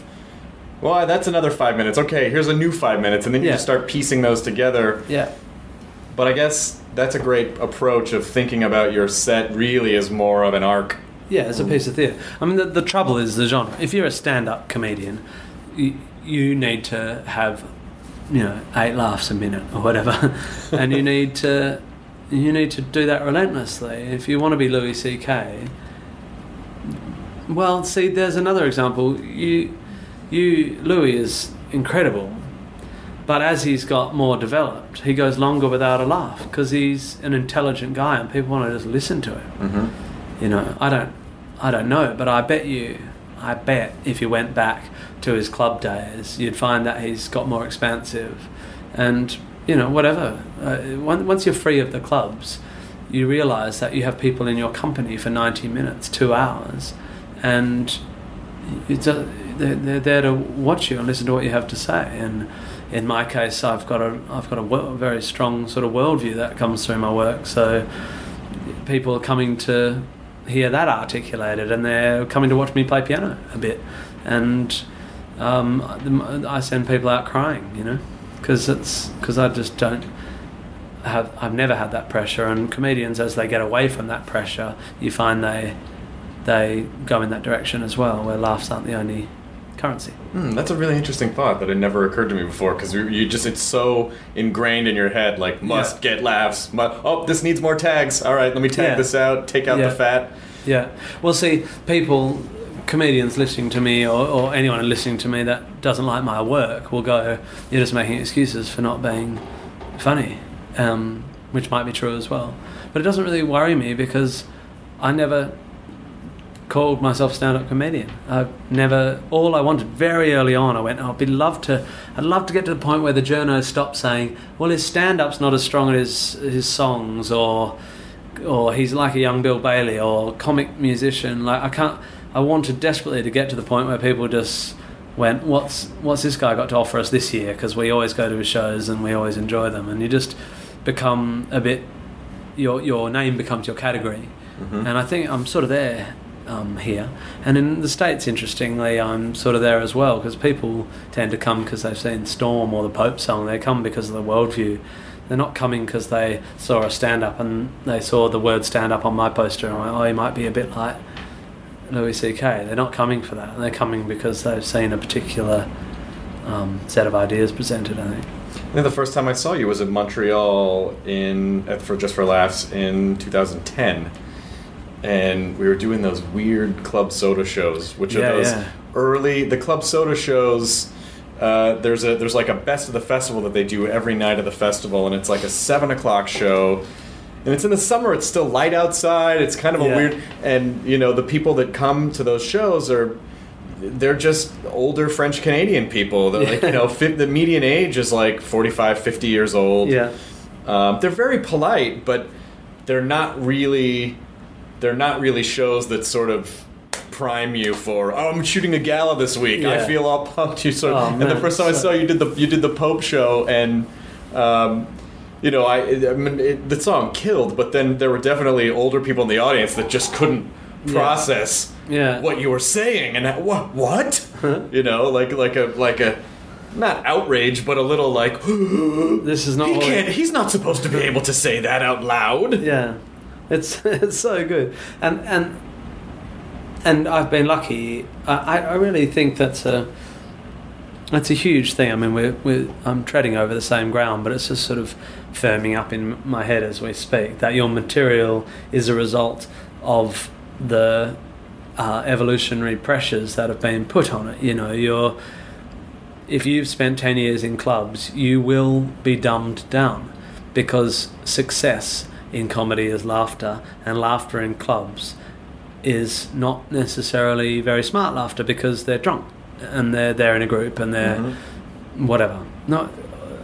well, that's another five minutes. Okay, here's a new five minutes, and then you Yeah. just start piecing those together. Yeah. But I guess that's a great approach of thinking about your set really as more of an arc. Yeah, it's a piece of theatre. I mean, the, the trouble is the genre. If you're a stand-up comedian, you, you need to have, you know, eight laughs a minute or whatever, and you need to, you need to do that relentlessly. If you want to be Louis C.K., well, see, there's another example. You, you, Louis is incredible, But as he's got more developed, he goes longer without a laugh because he's an intelligent guy and people want to just listen to him. Mm-hmm. You know, I don't, I don't know, but I bet you, I bet if you went back to his club days, you'd find that he's got more expansive, and you know, whatever. Uh, once you're free of the clubs, you realise that you have people in your company for 90 minutes, two hours, and it's a, they're, they're there to watch you and listen to what you have to say. And in my case, I've got a I've got a very strong sort of worldview that comes through my work. So people are coming to hear that articulated, and they're coming to watch me play piano a bit. And um, I send people out crying, you know, because it's because I just don't have I've never had that pressure. And comedians, as they get away from that pressure, you find they they go in that direction as well, where laughs aren't the only currency. Hmm, that's a really interesting thought that had never occurred to me before because you, you just it's so ingrained in your head like must get laughs mu- oh this needs more tags all right let me tag Yeah. this out take out Yeah. the fat Yeah. Well, see, people, comedians listening to me, or, or anyone listening to me that doesn't like my work, will go, "You're just making excuses for not being funny," um, which might be true as well. But it doesn't really worry me because I never called myself stand-up comedian. I've never. All I wanted very early on, I went, oh, "I'd be love to. I'd love to get to the point where the journos stop saying, well, his stand-up's not as strong as his, his songs, or." or he's like a young Bill Bailey or comic musician. Like I can't. I wanted desperately to get to the point where people just went, "What's what's this guy got to offer us this year?" Because we always go to his shows and we always enjoy them, and you just become a bit. Your your name becomes your category, mm-hmm. and I think I'm sort of there. Um, here and in the states, interestingly, I'm sort of there as well because people tend to come because they've seen Storm or the Pope song. They come because of the worldview. They're not coming because they saw a stand up and they saw the word stand up on my poster and went, oh, he might be a bit like Louis C.K. They're not coming for that. They're coming because they've seen a particular um, set of ideas presented, I think. I think the first time I saw you was in Montreal in for just for laughs in 2010, and we were doing those weird club soda shows, which Yeah, are those yeah. early the club soda shows. Uh, there's a there's like a best of the festival that they do every night of the festival, and it's like a seven o'clock show. And it's in the summer. It's still light outside. It's kind of a Yeah. weird. And you know the people that come to those shows are they're just older French Canadian people. They're like, you know, fit, the median age is like 45, 50 years old. Yeah. Um, they're very polite, but they're not really. They're not really shows that sort of prime you for. Oh, I'm shooting a gala this week. I feel all pumped. You sort of, Oh, and the first time I saw you did the you did the Pope show and. Um, you know, I, I mean, it, the song killed, but then there were definitely older people in the audience that just couldn't process Yeah. what you were saying and that, what what you know like like a like a not outrage but a little like This is not he can't he's not supposed to be able to say that out loud Yeah, it's it's so good, and and and I've been lucky. I, I really think that's a that's a huge thing. I mean, we're, we're I'm treading over the same ground, but it's just sort of firming up in my head as we speak that your material is a result of the uh, evolutionary pressures that have been put on it. You know, you're if you've spent 10 years in clubs, you will be dumbed down because success in comedy is laughter, and laughter in clubs is not necessarily very smart laughter because they're drunk and they're they're in a group and they're whatever. Not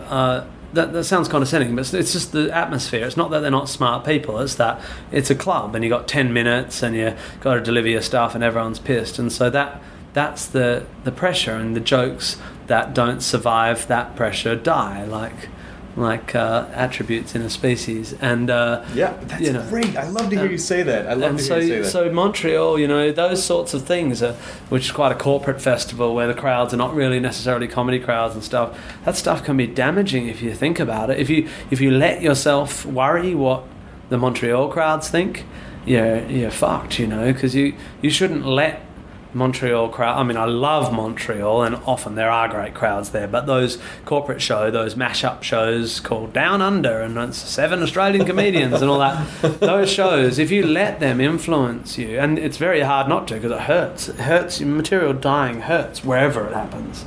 uh, that that sounds condescending, but it's, it's just the atmosphere. It's not that they're not smart people. It's that it's a club and you got ten minutes and you got to deliver your stuff and everyone's pissed, and so that that's the the pressure and the jokes that don't survive that pressure die like like uh, attributes in a species. And uh, yeah that's you know, great. I love to hear you say that. I love and to so, hear you say that. so Montreal, you know, those sorts of things, are, which is quite a corporate festival where the crowds are not really necessarily comedy crowds and stuff. That stuff can be damaging if you think about it. If you if you let yourself worry what the Montreal crowds think, you're you're fucked, you know, because you you shouldn't let Montreal crowd. I mean, I love Montreal, and often there are great crowds there. But those corporate show, those mashup shows called Down Under, and it's seven Australian comedians and all that. Those shows, if you let them influence you, and it's very hard not to because it hurts. It hurts. Your Material dying hurts wherever it happens.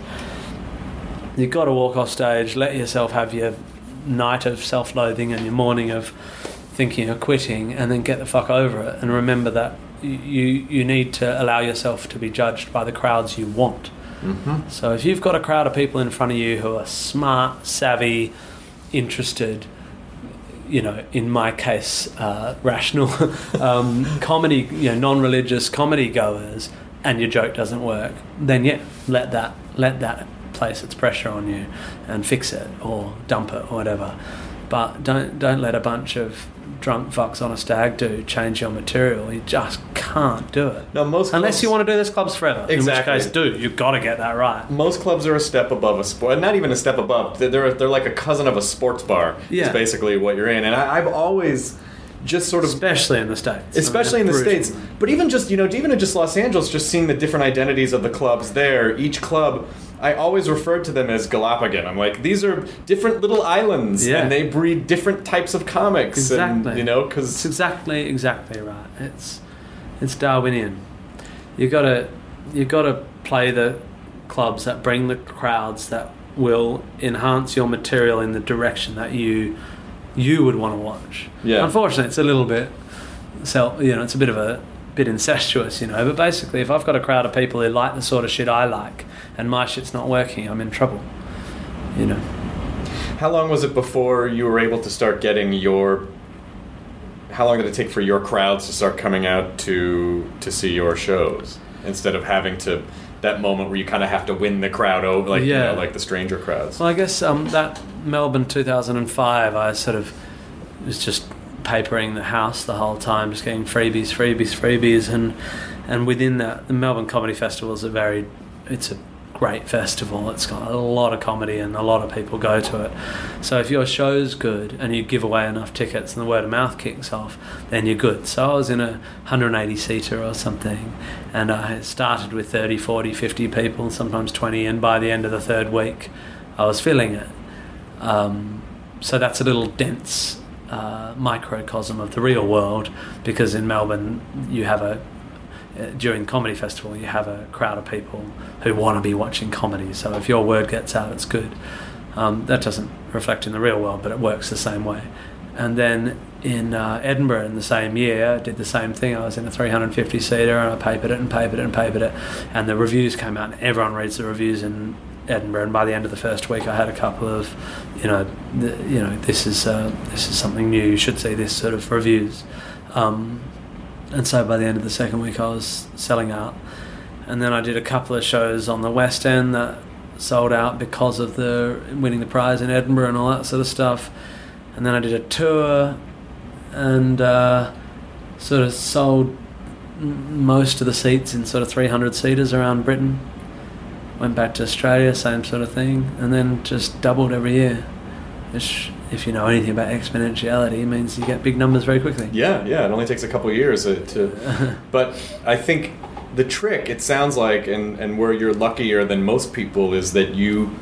You've got to walk off stage, let yourself have your night of self loathing and your morning of thinking of quitting, and then get the fuck over it. And remember that you, you need to allow yourself to be judged by the crowds you want. Mm-hmm. So if you've got a crowd of people in front of you who are smart, savvy, interested, you know, in my case, uh, rational um, comedy, you know, non-religious comedy goers, and your joke doesn't work, then yeah, let that let that place its pressure on you and fix it or dump it or whatever. But don't don't let a bunch of drunk fucks on a stag do change your material. You just can't do it. No, most Unless clubs- you want to do this clubs forever. Exactly. In which case, do. You've got to get that right. Most clubs are a step above a sport, not even a step above. They're they're, they're like a cousin of a sports bar. Yeah. is basically what you're in. And I, I've always just sort of Especially in the States. especially in the Brutal. states but even just you know even in just los angeles just seeing the different identities of the clubs there each club i always referred to them as galapagan i'm like these are different little islands Yeah. and they breed different types of comics Exactly. and you know because It's exactly exactly right. It's it's Darwinian. You got to you got to play the clubs that bring the crowds that will enhance your material in the direction that you you would want to watch. Yeah. Unfortunately, it's a little bit so you know it's a bit of a bit incestuous, you know. But basically, if I've got a crowd of people who like the sort of shit I like, and my shit's not working, I'm in trouble. You know. how long was it before you were able to start getting your how long did it take for your crowds to start coming out to to see your shows instead of having to that moment where you kind of have to win the crowd over like you Yeah. know, like the stranger crowds Well, I guess um, that Melbourne 2005, I sort of was just papering the house the whole time, just getting freebies, freebies, freebies, and and within that, the Melbourne Comedy Festival is a very, it's a great festival. It's got a lot of comedy and a lot of people go to it. So if your show's good and you give away enough tickets and the word of mouth kicks off, then you're good. So I was in a 180 seater or something, and I started with 30, 40, 50 people, sometimes 20, and by the end of the third week, I was feeling it. Um, so that's a little dense uh, microcosm of the real world because in Melbourne you have a during comedy festival you have a crowd of people who want to be watching comedy. So if your word gets out, it's good. Um, that doesn't reflect in the real world, but it works the same way. And then in uh, Edinburgh in the same year, I did the same thing. I was in a 350 seater and I papered it and papered it and papered it. And the reviews came out, and everyone reads the reviews in Edinburgh. And by the end of the first week, I had a couple of, you know, the, you know, this is uh, this is something new. You should see this sort of reviews. Um, and so by the end of the second week, I was selling out. And then I did a couple of shows on the West End that sold out because of the winning the prize in Edinburgh and all that sort of stuff. And then I did a tour and uh, sort of sold most of the seats in sort of 300 seaters around Britain. Went back to Australia, same sort of thing, and then just doubled every year. Which, if you know anything about exponentiality, it means you get big numbers very quickly. Yeah, yeah. It only takes a couple years uh, to. but I think the trick, it sounds like, and and where you're luckier than most people is that you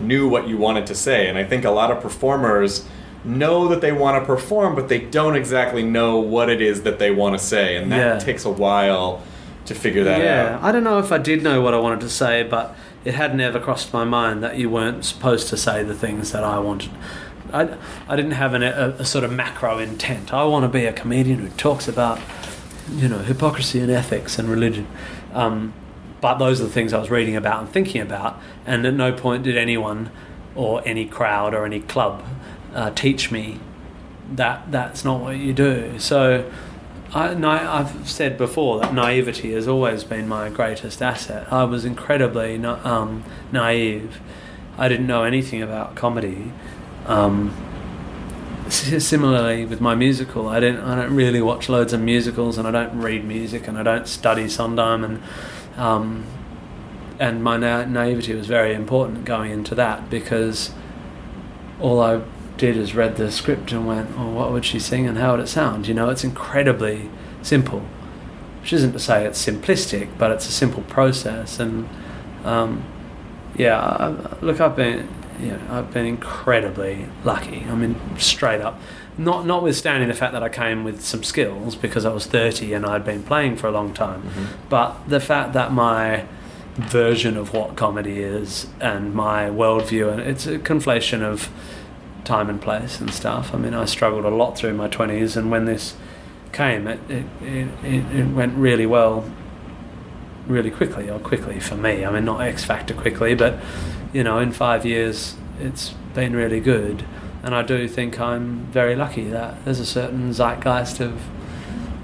knew what you wanted to say, and I think a lot of performers know that they want to perform, but they don't exactly know what it is that they want to say, and that Yeah. takes a while to figure that out. yeah, out. I don't know if I did know what I wanted to say, but it had never crossed my mind that you weren't supposed to say the things that I wanted. I, I didn't have an, a, a sort of macro intent. I want to be a comedian who talks about, you know, hypocrisy and ethics and religion. Um, but those are the things I was reading about and thinking about, and at no point did anyone or any crowd or any club uh, teach me that that's not what you do. So I, I've said before that naivety has always been my greatest asset. I was incredibly na- um, naive. I didn't know anything about comedy. Um, similarly with my musical, I don't I don't really watch loads of musicals, and I don't read music, and I don't study Sondheim, and um, and my na- naivety was very important going into that because all I did is read the script and went, oh, what would she sing and how would it sound? You know, it's incredibly simple. Which isn't to say it's simplistic, but it's a simple process. And um, yeah, I, look, I've been, you know, I've been incredibly lucky. I mean, straight up. Not notwithstanding the fact that I came with some skills because I was 30 and I'd been playing for a long time, mm-hmm. but the fact that my version of what comedy is and my worldview, and it's a conflation of time and place and stuff. I mean, I struggled a lot through my twenties, and when this came, it it, it, it it went really well, really quickly, or quickly for me. I mean, not X Factor quickly, but you know, in five years, it's been really good, and I do think I'm very lucky that there's a certain zeitgeist of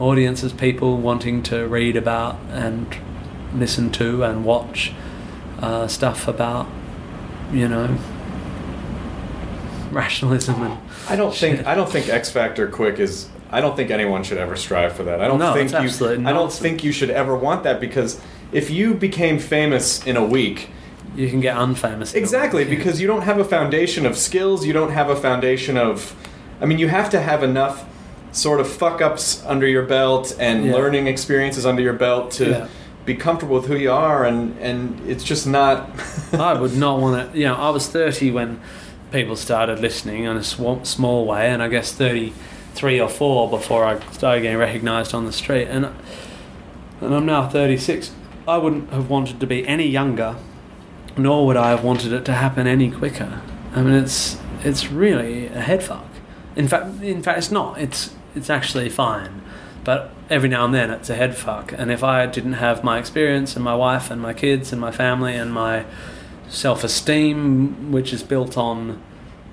audiences, people wanting to read about and listen to and watch uh, stuff about, you know, rationalism and I don't think Shit. I don't think X Factor quick is. I don't think anyone should ever strive for that. I don't No, think you. I don't nonsense. think you should ever want that because if you became famous in a week, you can get unfamous. exactly because you don't have a foundation of skills. You don't have a foundation of. I mean, you have to have enough sort of fuck ups under your belt and Yeah. learning experiences under your belt to Yeah. be comfortable with who you are, and and it's just not. I would not want to. You know, I was 30 when people started listening in a sw- small way, and I guess 33 or 4 before I started getting recognised on the street. And and I'm now 36. I wouldn't have wanted to be any younger, nor would I have wanted it to happen any quicker. I mean, it's it's really a head fuck. In fact, in fact, it's not. It's it's actually fine, but every now and then it's a head fuck. And if I didn't have my experience and my wife and my kids and my family and my self esteem, which is built on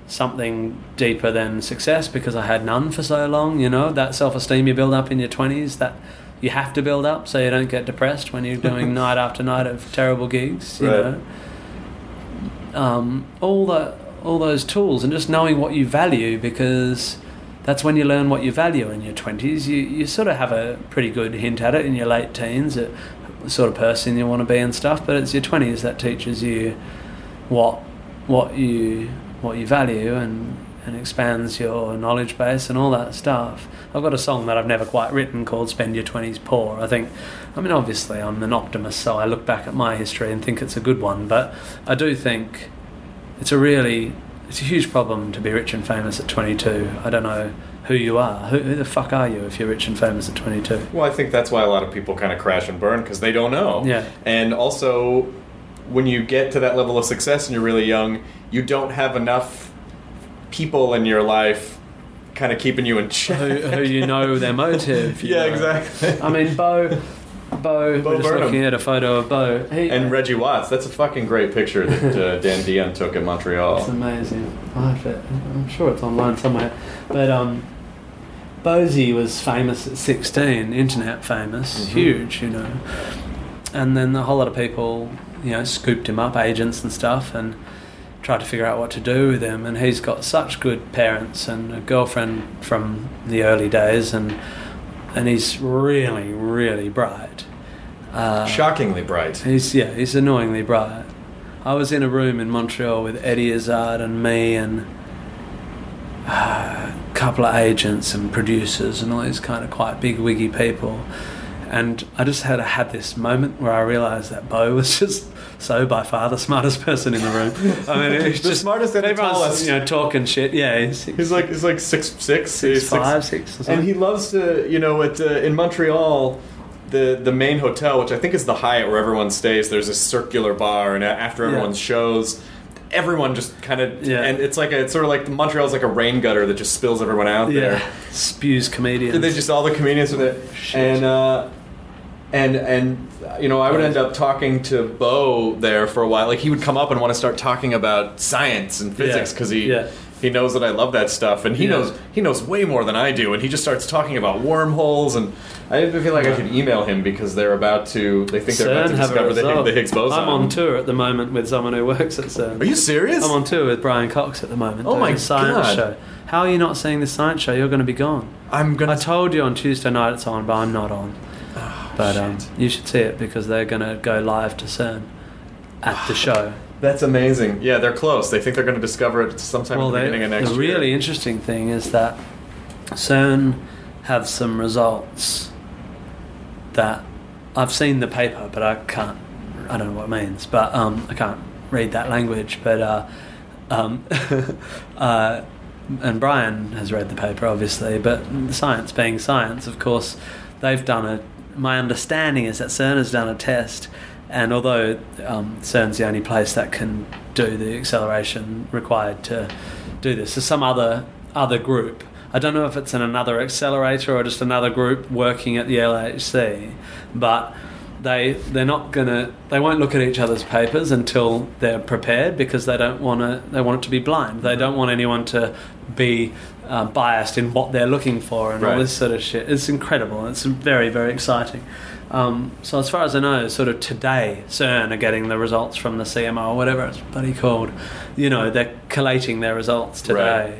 something deeper than success because I had none for so long, you know, that self esteem you build up in your 20s that you have to build up so you don't get depressed when you're doing night after night of terrible gigs, you Right. know. Um, all the all those tools and just knowing what you value because that's when you learn what you value in your 20s. You, you sort of have a pretty good hint at it in your late teens, at the sort of person you want to be and stuff, but it's your 20s that teaches you what what you what you value and and expands your knowledge base and all that stuff. I've got a song that I've never quite written called "Spend Your Twenties Poor." I think, I mean, obviously I'm an optimist, so I look back at my history and think it's a good one. But I do think it's a really it's a huge problem to be rich and famous at 22. I don't know who you are. Who, who the fuck are you if you're rich and famous at 22? Well, I think that's why a lot of people kind of crash and burn because they don't know. Yeah. And also, when you get to that level of success and you're really young, you don't have enough people in your life kind of keeping you in check. who, who you know their motive. yeah, know. exactly. I mean, Bo. Bo, Bo we're just Burnham. looking at a photo of Bo. He, and Reggie Watts. That's a fucking great picture that uh, Dan Dion took in Montreal. It's amazing. I have it. I'm sure it's online somewhere. But um, Bosie was famous at 16, internet famous, Mhm. huge, you know. And then a whole lot of people, you know, scooped him up, agents and stuff, and tried to figure out what to do with him. And he's got such good parents and a girlfriend from the early days, and and he's really, really bright. Uh, Shockingly bright. He's yeah, he's annoyingly bright. I was in a room in Montreal with Eddie Izzard and me and uh, a couple of agents and producers and all these kind of quite big wiggy people. And I just had had this moment where I realised that Bo was just so by far the smartest person in the room. I mean, he's The just smartest and everyone's, tallest. You know, talking shit. Yeah, he's six, He's like he's like six six, six, he's five, or and he loves to you know at uh, in Montreal. The, the main hotel, which I think is the Hyatt where everyone stays, there's a circular bar, and after Yeah. everyone's shows, everyone just kind of Yeah. and it's like a, it's sort of like Montreal's like a rain gutter that just spills everyone out there. yeah, spews comedians. They just all the comedians with it, Shit. and uh, and and you know I would end up talking to Bo there for a while. Like he would come up and want to start talking about science and physics Yeah. because he Yeah. he knows that I love that stuff, and he Yeah. knows he knows way more than I do, and he just starts talking about wormholes. And I feel like I should email him because they're about to they think they're about to discover the, Higgs- the Higgs boson. I'm on tour at the moment with someone who works at CERN. Are you serious? I'm on tour with Brian Cox at the moment. Oh my a science God. show. How are you not seeing the science show? You're going to be gone. I'm gonna. I told you on Tuesday night it's on, but I'm not on. But um, you should see it because they're going to go live to CERN at the show. That's amazing. Yeah, they're close. They think they're going to discover it sometime well, at the they, beginning of next the year. really interesting thing is that CERN have some results that I've seen the paper, but I can't. I don't know what it means, but um, I can't read that language. But uh, um, uh, and Brian has read the paper, obviously. But science being science, of course, they've done a. My understanding is that CERN has done a test And although um, CERN's the only place that can do the acceleration required to do this, there's some other other group. I don't know if it's in another accelerator or just another group working at the LHC, but they they're not gonna they won't look at each other's papers until they're prepared because they don't want to they want it to be blind. They don't want anyone to be uh, biased in what they're looking for and all this sort of shit. It's incredible. It's very very exciting. Um, so as far as I know, sort of today, CERN are getting the results from the CMO or whatever it's bloody called. You know, they're collating their results today, Right.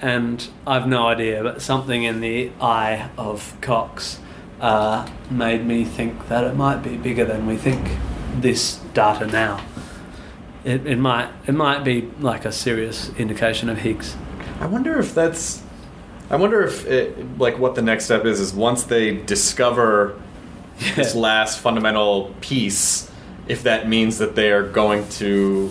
and I've no idea, but something in the eye of Cox uh, made me think that it might be bigger than we think. This data now, it, it might it might be like a serious indication of Higgs. I wonder if that's. I wonder if it, like what the next step is is once they discover this last fundamental piece, if that means that they are going to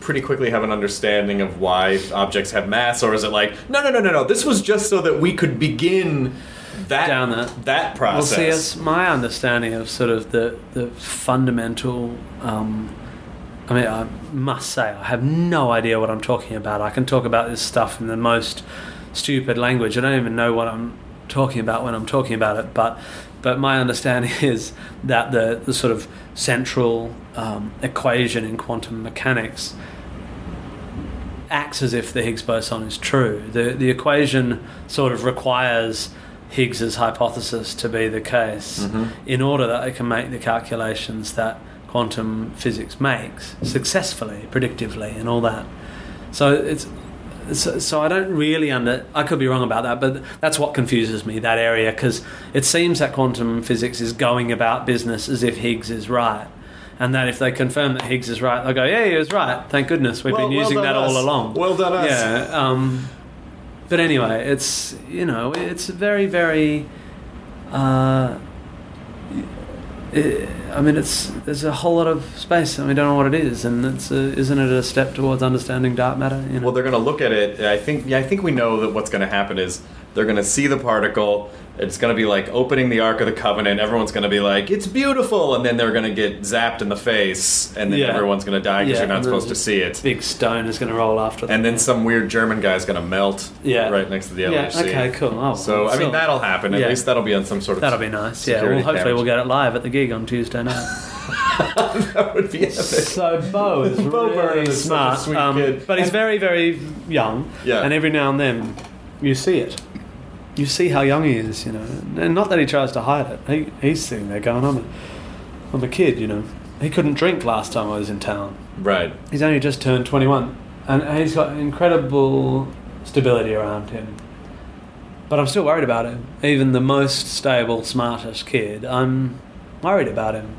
pretty quickly have an understanding of why objects have mass, or is it like no, no, no, no, no? This was just so that we could begin that Down that. that Well, process. see, it's my understanding of sort of the the fundamental. Um, I mean, I must say, I have no idea what I'm talking about. I can talk about this stuff in the most stupid language. I don't even know what I'm talking about when I'm talking about it. But, but my understanding is that the the sort of central um, equation in quantum mechanics acts as if the Higgs boson is true. The the equation sort of requires Higgs's hypothesis to be the case in order that they can make the calculations that quantum physics makes successfully, predictively, and all that. So it's so, so I don't really under. I could be wrong about that, but that's what confuses me that area because it seems that quantum physics is going about business as if Higgs is right, and that if they confirm that Higgs is right, they'll go, "Yeah, he was right. Thank goodness we've Well- been using done that us. all along." Well done us. Yeah. Um, but anyway, it's you know it's very very. Uh, it, I mean, it's there's a whole lot of space, and we don't know what it is, and it's a, isn't it a step towards understanding dark matter? You know? Well, they're going to look at it. I think. Yeah, I think we know that what's going to happen is they're going to see the particle. It's going to be like opening the Ark of the Covenant. Everyone's going to be like, "It's beautiful," and then they're going to get zapped in the face, and then Yeah. everyone's going to die because Yeah, you're not and supposed to see it. big stone is going to roll after them. And then some weird German guy's going to melt. Yeah. Right next to the Yeah, LHC. okay, cool. Oh, so I mean, that'll happen. At yeah. least that'll be on some sort of. That'll be nice. Yeah. Well, security hopefully cameras. we'll get it live at the gig on Tuesday night. that would be epic. So Bo is Bo really Burnham is such a smart, sweet um, kid. but he's very, very young. Yeah. And every now and then, you see it. You see how young he is, you know. And not that he tries to hide it. He, he's sitting there going, "I'm a, I'm a kid," you know. He couldn't drink last time I was in town. Right. He's only just turned 21, and he's got incredible stability around him. But I'm still worried about him. Even the most stable, smartest kid, I'm worried about him.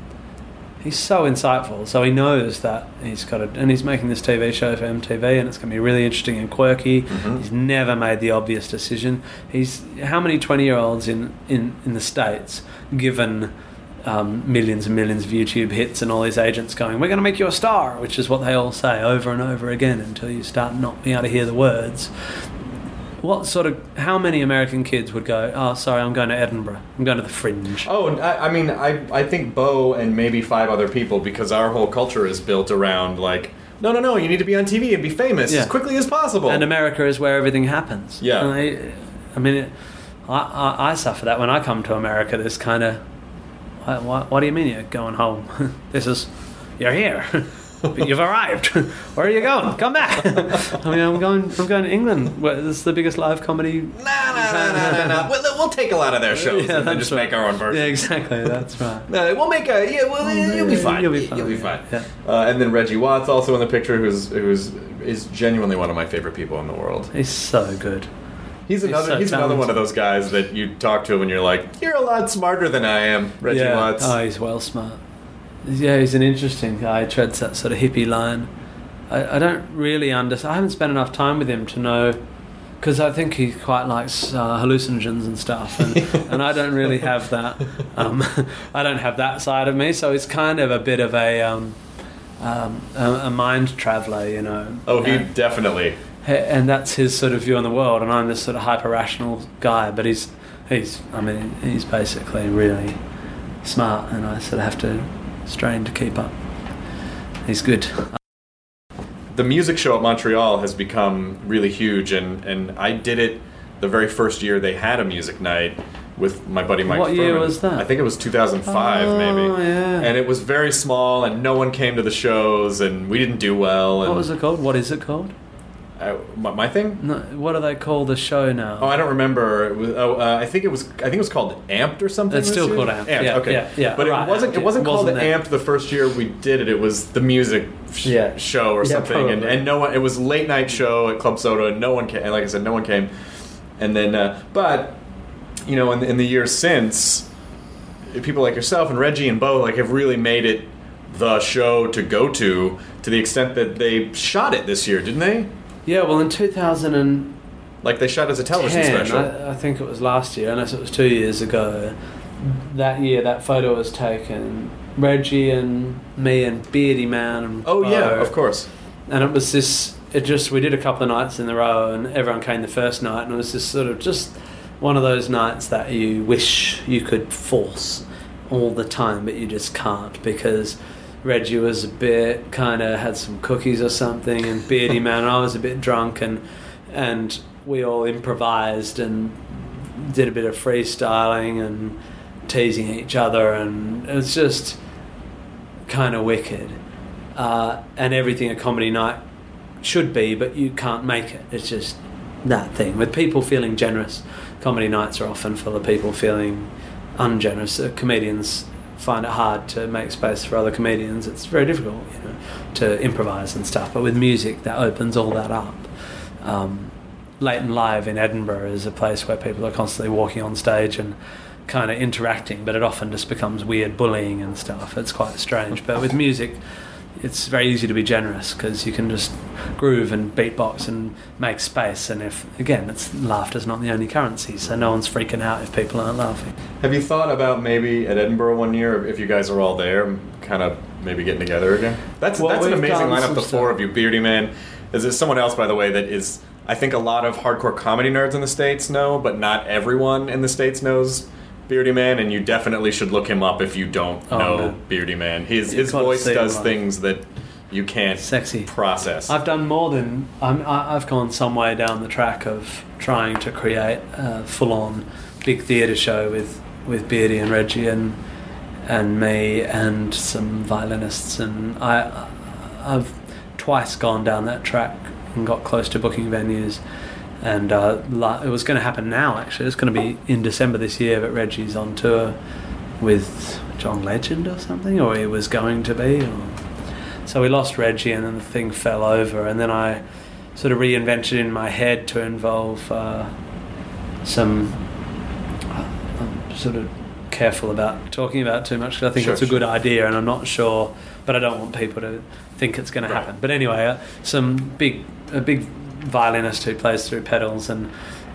He's so insightful, so he knows that he's got it, and he's making this TV show for MTV, and it's going to be really interesting and quirky. He's never made the obvious decision. He's how many twenty-year-olds in, in, in the states, given um, millions and millions of YouTube hits, and all these agents going, "We're going to make you a star," which is what they all say over and over again until you start not being able to hear the words. What sort of how many American kids would go? Oh, sorry, I'm going to Edinburgh. I'm going to the Fringe. Oh, I, I mean, I I think Bo and maybe five other people because our whole culture is built around like, no, no, no, you need to be on TV and be famous Yeah. as quickly as possible. And America is where everything happens. Yeah. I, I mean, it, I, I, I suffer that when I come to America. This kind of, what, what, what do you mean you're going home? this is, you're here. You've arrived. Where are you going? Come back. I mean, I'm going. I'm going to England. Where this is the biggest live comedy. Nah, nah, nah, nah, nah, nah. We'll, we'll take a lot of their shows yeah, and then just right. make our own version. Yeah, exactly. That's right. No, we'll make a yeah. Well, you'll be fine. You'll be fine. You'll be fine. Yeah. Uh, and then Reggie Watts also in the picture, who's who's is genuinely one of my favorite people in the world. He's so good. He's another so he's another one of those guys that you talk to and you're like, you're a lot smarter than I am, Reggie yeah. Watts. Oh, he's well smart. Yeah, he's an interesting guy. He treads that sort of hippie line. I, I don't really understand. I haven't spent enough time with him to know, because I think he quite likes uh, hallucinogens and stuff, and, and I don't really have that. Um, I don't have that side of me, so he's kind of a bit of a um, um, a, a mind traveler, you know. oh, he And- definitely. and that's his sort of view on the world and I'm this sort of hyper rational guy but he's he's I mean he's basically really smart and I sort of have to strain to keep up. He's good. the music show at Montreal has become really huge, and, and I did it the very first year they had a music night with my buddy Mike. What year was that? I think it was 2005, Oh, maybe. yeah. And it was very small, and no one came to the shows, and we didn't do well. And What was it called? What is it called? I, my, my thing? No, what do they call the show now? Oh, I don't remember. Was, oh, uh, I think it was. I think it was called Amped or something. It's still year? called Amped. Yeah, okay. yeah, yeah. But Right, it wasn't. Amped, It wasn't it called wasn't. Amped the first year we did it. It was the music sh- Yeah. show or something. And, and no one. It was late night show at Club Soda, and no one came. And like I said, no one came. And then, uh, but you know, in, in the years since, people like yourself and Reggie and Bo like have really made it the show to go to to the extent that they shot it this year, didn't they? Yeah, well, in 2010, Like they shot as a television special. I, I think it was last year, unless it was two years ago. That year, that photo was taken. Reggie and me and Beardyman and oh Bo. yeah, of course. and it was this it just we did a couple of nights in a row and everyone came the first night and it was just sort of just one of those nights that you wish you could force all the time but you just can't because Reggie was a bit kind of had some cookies or something and Beardyman and I was a bit drunk and and we all improvised and did a bit of freestyling and teasing each other and it was just kind of wicked uh, and everything a comedy night should be, but you can't make it. It's just that thing. With people feeling generous, comedy nights are often full of people feeling ungenerous. Comedians find it hard to make space for other comedians. It's very difficult, you know, to improvise and stuff. But with music, that opens all that up. Um, and Live in Edinburgh is a place where people are constantly walking on stage and kind of interacting, but it often just becomes weird bullying and stuff. It's quite strange. But with music, it's very easy to be generous because you can just groove and beatbox and make space. And if again, it's laughter's not the only currency, so no one's freaking out if people aren't laughing. Have you thought about maybe at Edinburgh one year, if you guys are all there, kind of maybe getting together again? That's Well, that's an amazing lineup. The four of you, Beardyman. Is there someone else, by the way, that is? I think a lot of hardcore comedy nerds in the states know, but not everyone in the states knows Beardyman, and you definitely should look him up if you don't Oh, know no. Beardy Man. His You've his voice does things that you can't Sexy. process. I've done more than I'm, I've gone some way down the track of trying to create a full-on big theatre show with with Beardy and Reggie and and me and some violinists and I I've twice gone down that track and got close to booking venues and uh, it was going to happen now actually it's going to be in December this year but Reggie's on tour with John Legend or something or he was going to be or so we lost Reggie, and then the thing fell over, and then I sort of reinvented in my head to involve uh, some. I'm sort of careful about talking about too much because I think Sure, it's a good idea, and I'm not sure, but I don't want people to think it's going to happen. But anyway, uh, some big, a big violinist who plays through pedals and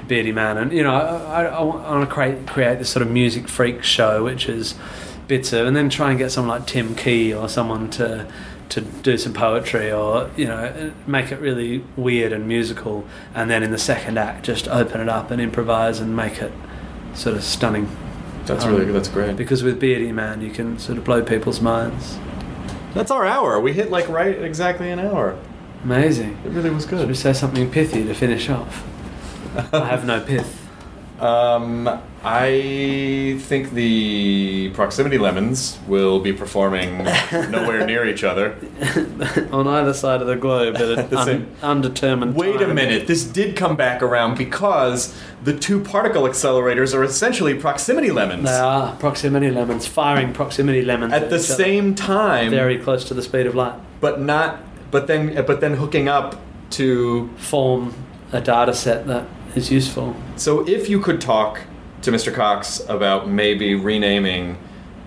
Beardyman, and you know, I, I, I want to create create this sort of music freak show, which is bits of, and then try and get someone like Tim Key or someone to to do some poetry or you know make it really weird and musical, and then in the second act just open it up and improvise and make it sort of stunning. that's um, really that's great. Because with Beardyman, you can sort of blow people's minds. That's our hour. We hit like right exactly an hour. Amazing. It really was Should we say something pithy to finish off? I have no pith. Um, I think the Proximity Lemons will be performing nowhere near each other. On either side of the globe at an The un- same- undetermined Wait a minute, this did come back around because the two particle accelerators are essentially proximity lemons. They are proximity lemons, firing proximity lemons At the each other, same time, very close to the speed of light. but not, but then, but then hooking up to. Form a data set that is useful. So, if you could talk to Mr. Cox about maybe renaming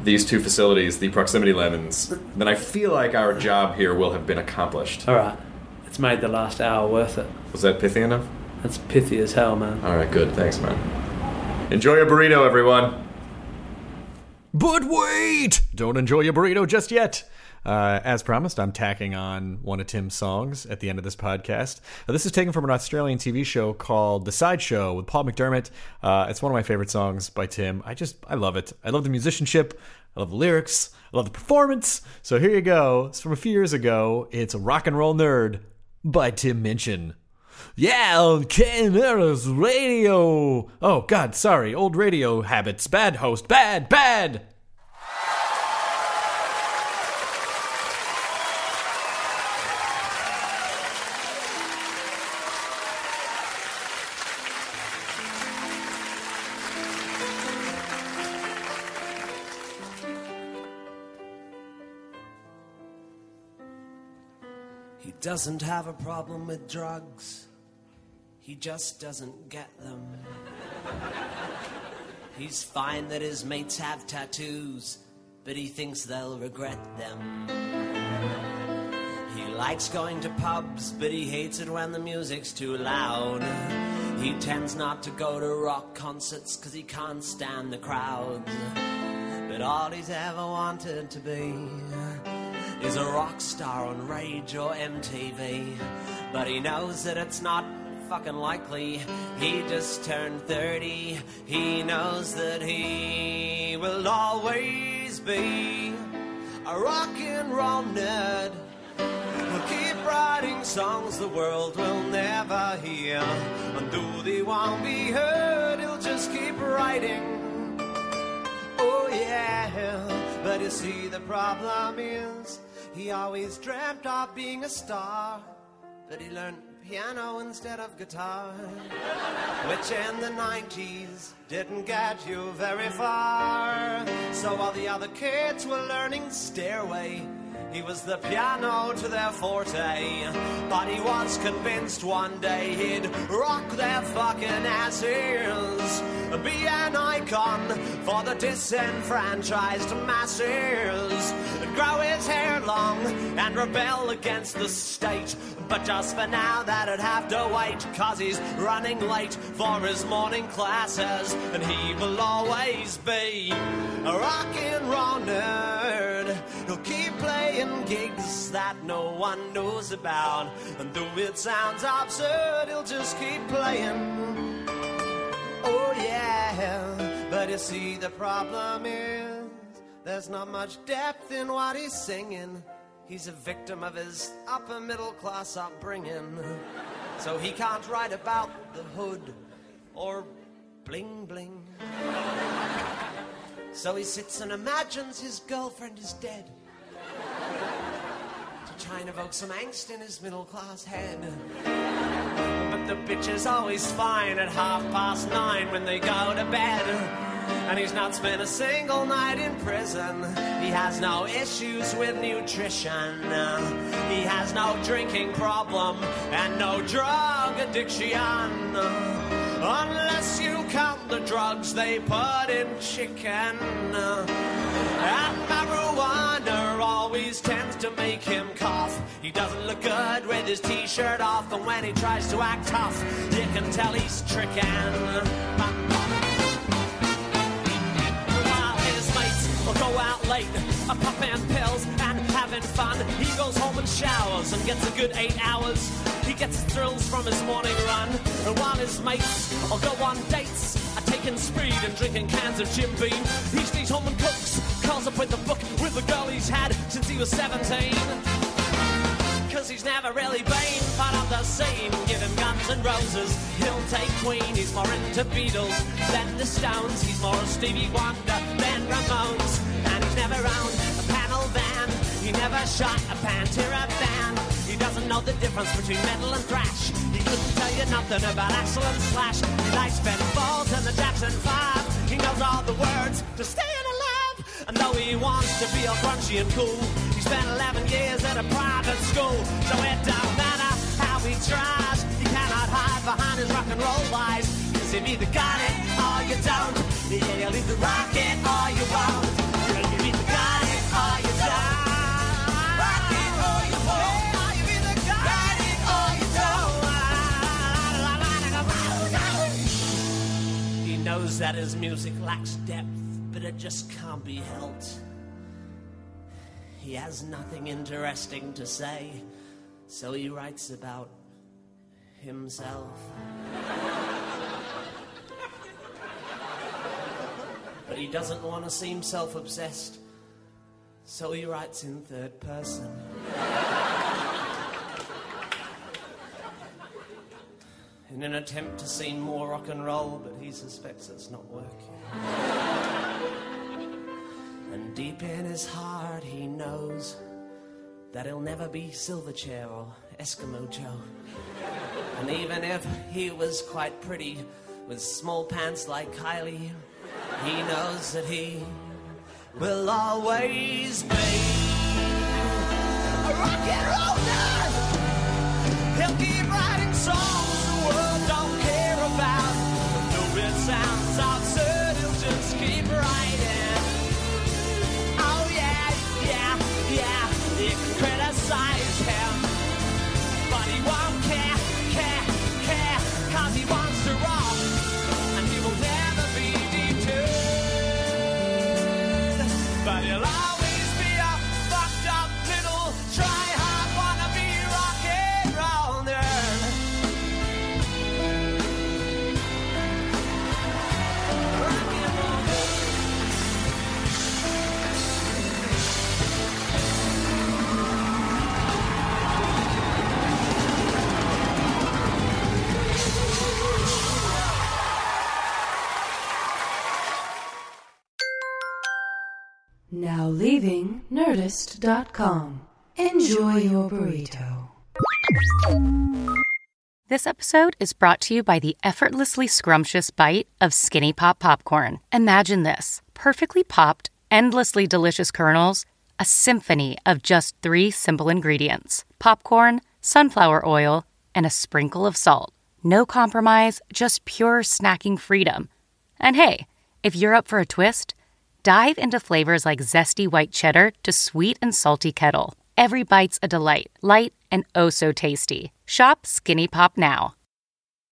these two facilities the proximity lemons, then I feel like our job here will have been accomplished. All right, it's made the last hour worth it. Was that pithy enough? That's pithy as hell, man. All right, good. Thanks, man. Enjoy your burrito, everyone. But wait! Don't enjoy your burrito just yet. Uh, as promised, I'm tacking on one of Tim's songs at the end of this podcast. Uh, this is taken from an Australian TV show called The Sideshow with Paul McDermott. Uh, it's one of my favorite songs by Tim. I just, I love it. I love the musicianship. I love the lyrics. I love the performance. So here you go. It's from a few years ago. It's Rock and Roll Nerd by Tim Minchin. Yeah, on KNRS Radio. Oh, God, sorry. Old radio habits. Bad host. Bad, bad. Doesn't have a problem with drugs. He just doesn't get them. He's fine that his mates have tattoos, but he thinks they'll regret them. He likes going to pubs, but he hates it when the music's too loud. He tends not to go to rock concerts because he can't stand the crowds. But all he's ever wanted to be is a rock star on Rage or MTV. But he knows that it's not fucking likely. He just turned 30. He knows that he will always be a rock and roll nerd. He'll keep writing songs the world will never hear. And though they won't be heard, he'll just keep writing. Oh yeah, but you see the problem is he always dreamt of being a star, but he learned piano instead of guitar, which in the 90s didn't get you very far. So while the other kids were learning stairway, he was the piano to their forte, but he was convinced one day he'd rock their fucking asses, be an icon for the disenfranchised masses, grow his hair long and rebel against the state. But just for now, that'd have to wait, cause he's running late for his morning classes, and he will always be a rock and roll nerd. He'll keep playing gigs that no one knows about, and though it sounds absurd, he'll just keep playing. Oh, yeah, but you see, the problem is there's not much depth in what he's singing. He's a victim of his upper middle class upbringing. So he can't write about the hood or bling bling. So he sits and imagines his girlfriend is dead. To try and evoke some angst in his middle class head. But the bitch is always fine at half past nine when they go to bed. And he's not spent a single night in prison. He has no issues with nutrition. He has no drinking problem and no drug addiction. Unless you count the drugs they put in chicken. And marijuana always tends to make him cough. He doesn't look good with his t shirt off, and when he tries to act tough, you can tell he's tricking. Out late, a popping pills and having fun. He goes home and showers and gets a good eight hours. He gets thrills from his morning run. And while his mates will go on dates, are taking speed and drinking cans of Jim Beam, he stays home and cooks, calls up with the book with the girl he's had since he was 17. Cause he's never really been part of the scene. Give him Guns N' Roses, he'll take Queen. He's more into Beatles than the Stones. He's more Stevie Wonder than Ramones. Owned a panel van. He never shot a Pantera band. He doesn't know the difference between metal and thrash. He couldn't tell you nothing about Axl and Slash. He likes Ben Folds and the Jackson 5. He knows all the words to Stay staying alive. And though he wants to be all crunchy and cool, he spent 11 years at a private school. So it don't matter how he tries. He cannot hide behind his rock and roll lies. Cause you've either got it or you don't. Yeah, you'll either rock it or you won't. Knows that his music lacks depth, but it just can't be helped. He has nothing interesting to say, so he writes about himself. but he doesn't want to seem self obsessed, so he writes in third person. in an attempt to seem more rock and roll, but he suspects it's not working. and deep in his heart, he knows that he'll never be Silverchair or Eskimo Joe. and even if he was quite pretty with small pants like Kylie, he knows that he will always be a rock and roll. He'll keep writing songs Nerdist.com. Enjoy your burrito. This episode is brought to you by the effortlessly scrumptious bite of Skinny Pop Popcorn. Imagine this perfectly popped, endlessly delicious kernels, a symphony of just three simple ingredients popcorn, sunflower oil, and a sprinkle of salt. No compromise, just pure snacking freedom. And hey, if you're up for a twist, dive into flavors like zesty white cheddar to sweet and salty kettle. Every bite's a delight, light and oh so tasty. Shop Skinny Pop now.